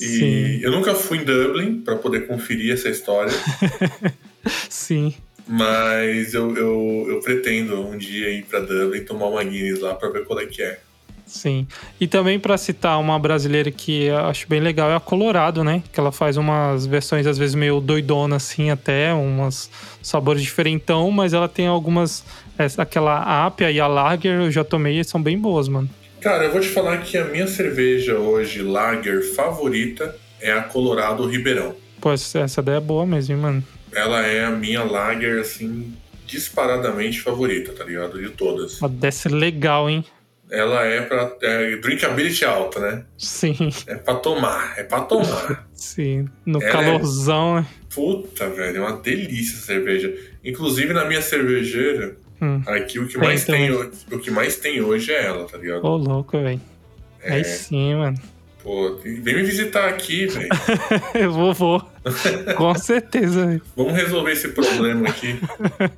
E Sim, eu nunca fui em Dublin para poder conferir essa história. (laughs) sim. Mas eu, eu, eu pretendo um dia ir pra Dublin tomar uma Guinness lá pra ver qual é que é. Sim. E também pra citar uma brasileira que eu acho bem legal é a Colorado, né? Que ela faz umas versões às vezes meio doidona assim até, umas sabores diferentão, mas ela tem algumas essa- aquela Apia e a Lager eu já tomei e são bem boas, mano. Cara, eu vou te falar que a minha cerveja hoje, lager favorita, é a Colorado Ribeirão. Pô, essa daí é boa mesmo, hein, mano. Ela é a minha lager, assim, disparadamente favorita, tá ligado? De todas. Ela desce legal, hein? Ela é pra. É drinkability alta, né? Sim, É pra tomar, é pra tomar. (laughs) sim. No Ela é- calorzão, né? Puta, velho, é uma delícia essa cerveja. Inclusive na minha cervejeira, Hum. aqui o que Tem mais tem, também. o que mais tem hoje é ela, tá ligado? Ô, louco, velho. É. Aí sim, mano. Pô, vem me visitar aqui, velho. (laughs) Eu vou, vou. Com certeza, velho. Vamos resolver esse problema aqui. (laughs)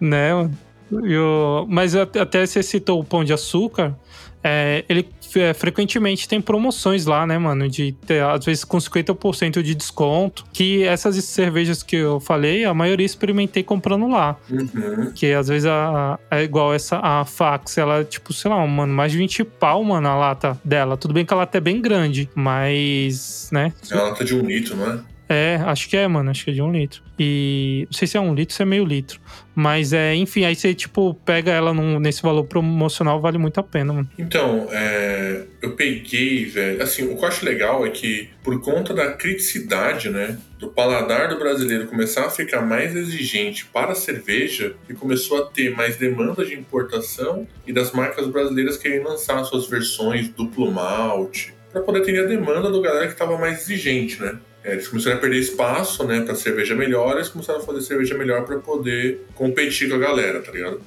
Né, mano? E o- Mas at- até você citou o pão de açúcar. é, ele é, frequentemente tem promoções lá, né, mano? De ter, às vezes com 50% de desconto. Que essas cervejas que eu falei, a maioria experimentei comprando lá. Uhum. Que às vezes a, a- é igual essa, a Fax, ela, tipo, sei lá, mano, mais de 20 pau, mano, a lata dela. Tudo bem que a lata é bem grande, mas, né? É uma lata de um litro, não é? É, acho que é, mano, acho que é de um litro. E não sei se é um litro, se é meio litro. Mas é, enfim, aí você, tipo, pega ela num- nesse valor promocional, vale muito a pena, mano. Então, é, eu peguei, velho. Assim, o que eu acho legal é que, por conta da criticidade, né, do paladar do brasileiro começar a ficar mais exigente para a cerveja, e começou a ter mais demanda de importação e das marcas brasileiras querem lançar suas versões duplo malte, para poder atender a demanda do galera que estava mais exigente, né? É, eles começaram a perder espaço, né, para cerveja melhor, eles começaram a fazer cerveja melhor para poder competir com a galera, tá ligado?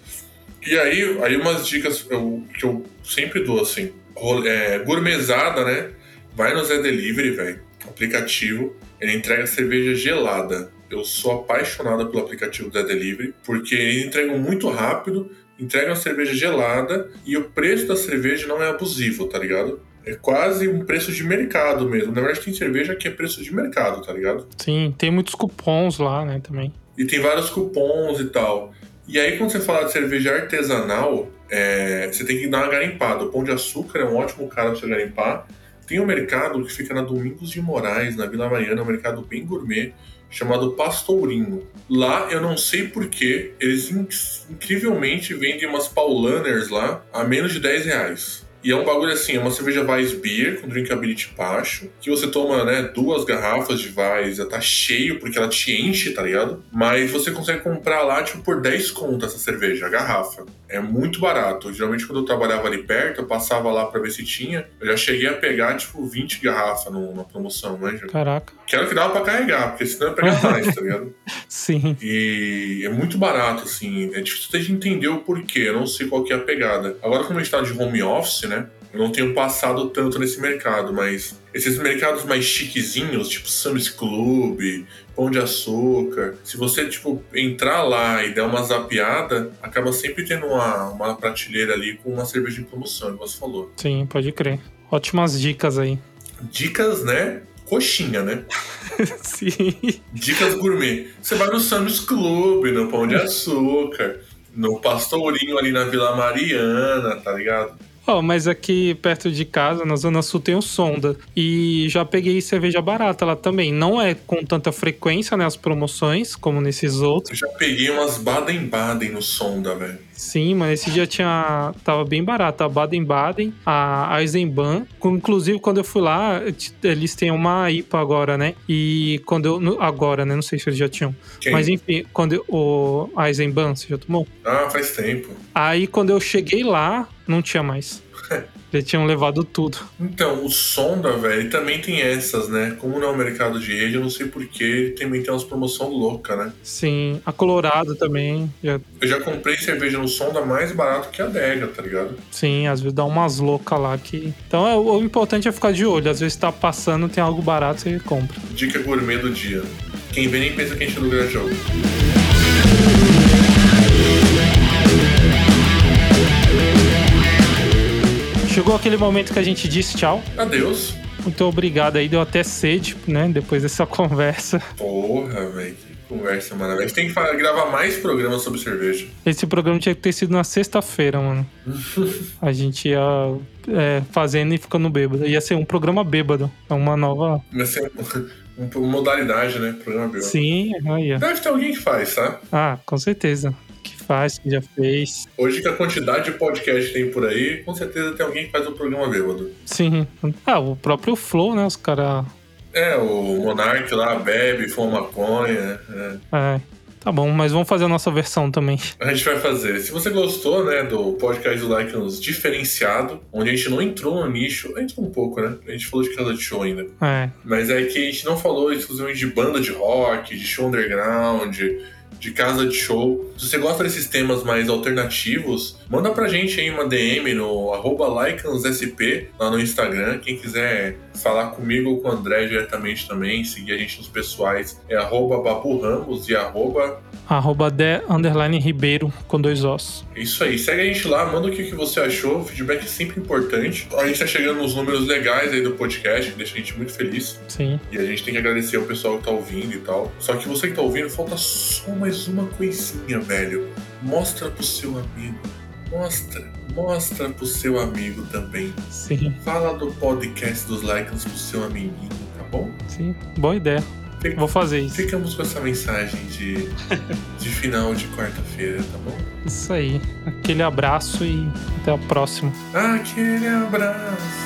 E aí, aí umas dicas eu- que eu sempre dou, assim. É, gourmetzada, né? Vai no Zé Delivery, velho. Aplicativo. Ele entrega cerveja gelada. Eu sou apaixonado pelo aplicativo Zé Delivery, porque eles entregam muito rápido, entregam a cerveja gelada e o preço da cerveja não é abusivo, tá ligado? É quase um preço de mercado mesmo. Na verdade, tem cerveja que é preço de mercado, tá ligado? Sim, tem muitos cupons lá, né, também. E tem vários cupons e tal. E aí, quando você fala de cerveja artesanal, é, você tem que dar uma garimpada. O Pão de Açúcar é um ótimo cara pra você garimpar. Tem um mercado que fica na Domingos de Moraes, na Vila Mariana, um mercado bem gourmet, chamado Pastourinho. Lá, eu não sei porquê, eles in- incrivelmente vendem umas Paulaners lá a menos de 10 reais. E é um bagulho assim, é uma cerveja Weissbier com drinkability baixo, que você toma, né, duas garrafas de Weiss, já tá cheio porque ela te enche, tá ligado? Mas você consegue comprar lá, tipo, por 10 conto essa cerveja, a garrafa. É muito barato. Geralmente quando eu trabalhava ali perto, eu passava lá pra ver se tinha, eu já cheguei a pegar, tipo, 20 garrafas na promoção, né? Caraca. Que era o que dava pra carregar, porque senão ia pegar mais, tá ligado? (laughs) Sim. E é muito barato, assim. É difícil até de entender o porquê. Eu não sei qual que é a pegada. Agora, como a gente tá de home office, né? Não tenho passado tanto nesse mercado, mas esses mercados mais chiquezinhos, tipo Sam's Club, Pão de Açúcar, se você, tipo, entrar lá e der uma zapiada, acaba sempre tendo uma, uma prateleira ali com uma cerveja em promoção, como você falou. Sim, pode crer. Ótimas dicas aí. Dicas, né? Coxinha, né? (laughs) Sim. Dicas gourmet. Você vai no Sam's Club, no Pão de Açúcar, no Pastourinho ali na Vila Mariana, tá ligado? Ó, mas aqui perto de casa, na Zona Sul, tem o Sonda. E já peguei cerveja barata lá também. Não é com tanta frequência, né? As promoções, como nesses outros. Eu já peguei umas Baden-Baden no Sonda, velho. Sim, mas esse dia tinha. Tava bem barato. A Baden-Baden, a Eisenbahn. Inclusive, quando eu fui lá, eles têm uma IPA agora, né? E quando eu. Agora, né? Não sei se eles já tinham. Quem? Mas enfim, quando eu, o Eisenbahn, você já tomou? Ah, faz tempo. Aí quando eu cheguei lá, não tinha mais. (laughs) Eles tinham levado tudo. Então, o Sonda, velho, também tem essas, né? Como não é um mercado de rede, eu não sei porquê, ele também tem umas promoções loucas, né? Sim, a Colorado também. já- Eu já comprei cerveja no Sonda mais barato que a adega, tá ligado? sim, às vezes dá umas loucas lá que. Então é, o importante é ficar de olho. Às vezes tá passando, tem algo barato, você compra. Dica gourmet do dia. Quem vê nem pensa que a gente não ganha jogo. Chegou aquele momento que a gente disse tchau. Adeus. Muito obrigado aí, deu até sede, né? Depois dessa (laughs) conversa. Porra, velho, que conversa, mano. A gente tem que gravar mais programas sobre cerveja. Esse programa tinha que ter sido na sexta-feira, mano. (laughs) A gente ia é, fazendo e ficando bêbado. Ia ser um programa bêbado. É uma nova. Vai ser (laughs) um- uma modalidade, né? Programa bêbado. Sim, aí. Deve ter alguém que faz, tá? Ah, com certeza. Faz, que já fez. Hoje que a quantidade de podcast que tem por aí, com certeza tem alguém que faz o programa bêbado. Sim. Ah, o próprio Flow, né? Os caras. É, o Monark lá bebe, fuma maconha. é. É. Tá bom, mas vamos fazer a nossa versão também. A gente vai fazer. Se você gostou, né, do podcast do Like nos diferenciado, onde a gente não entrou no nicho, entrou um pouco, né? A gente falou de casa de show ainda. É. Mas é que a gente não falou exclusivamente de banda de rock, de show underground, de casa de show. Se você gosta desses temas mais alternativos, manda pra gente aí uma DM no arroba LicansSP lá no Instagram. Quem quiser falar comigo ou com o André diretamente também, seguir a gente nos pessoais, é arroba Babu Ramos e arroba Arroba de underline Ribeiro com dois ossos. É Isso aí, segue a gente lá, manda o que, você achou, o feedback é sempre importante. A gente tá chegando nos números legais aí do podcast, que deixa a gente muito feliz. Sim. E a gente tem que agradecer ao pessoal que tá ouvindo e tal. Só que você que tá ouvindo, falta só mais uma coisinha, velho. Mostra pro seu amigo. Mostra, mostra pro seu amigo também. Sim. Fala do podcast dos Lycans pro seu amiguinho, tá bom? Sim. Boa ideia. Vou fazer isso. Ficamos com essa mensagem de, (laughs) de final de quarta-feira, tá bom? Isso aí. Aquele abraço e até a próxima. Aquele abraço.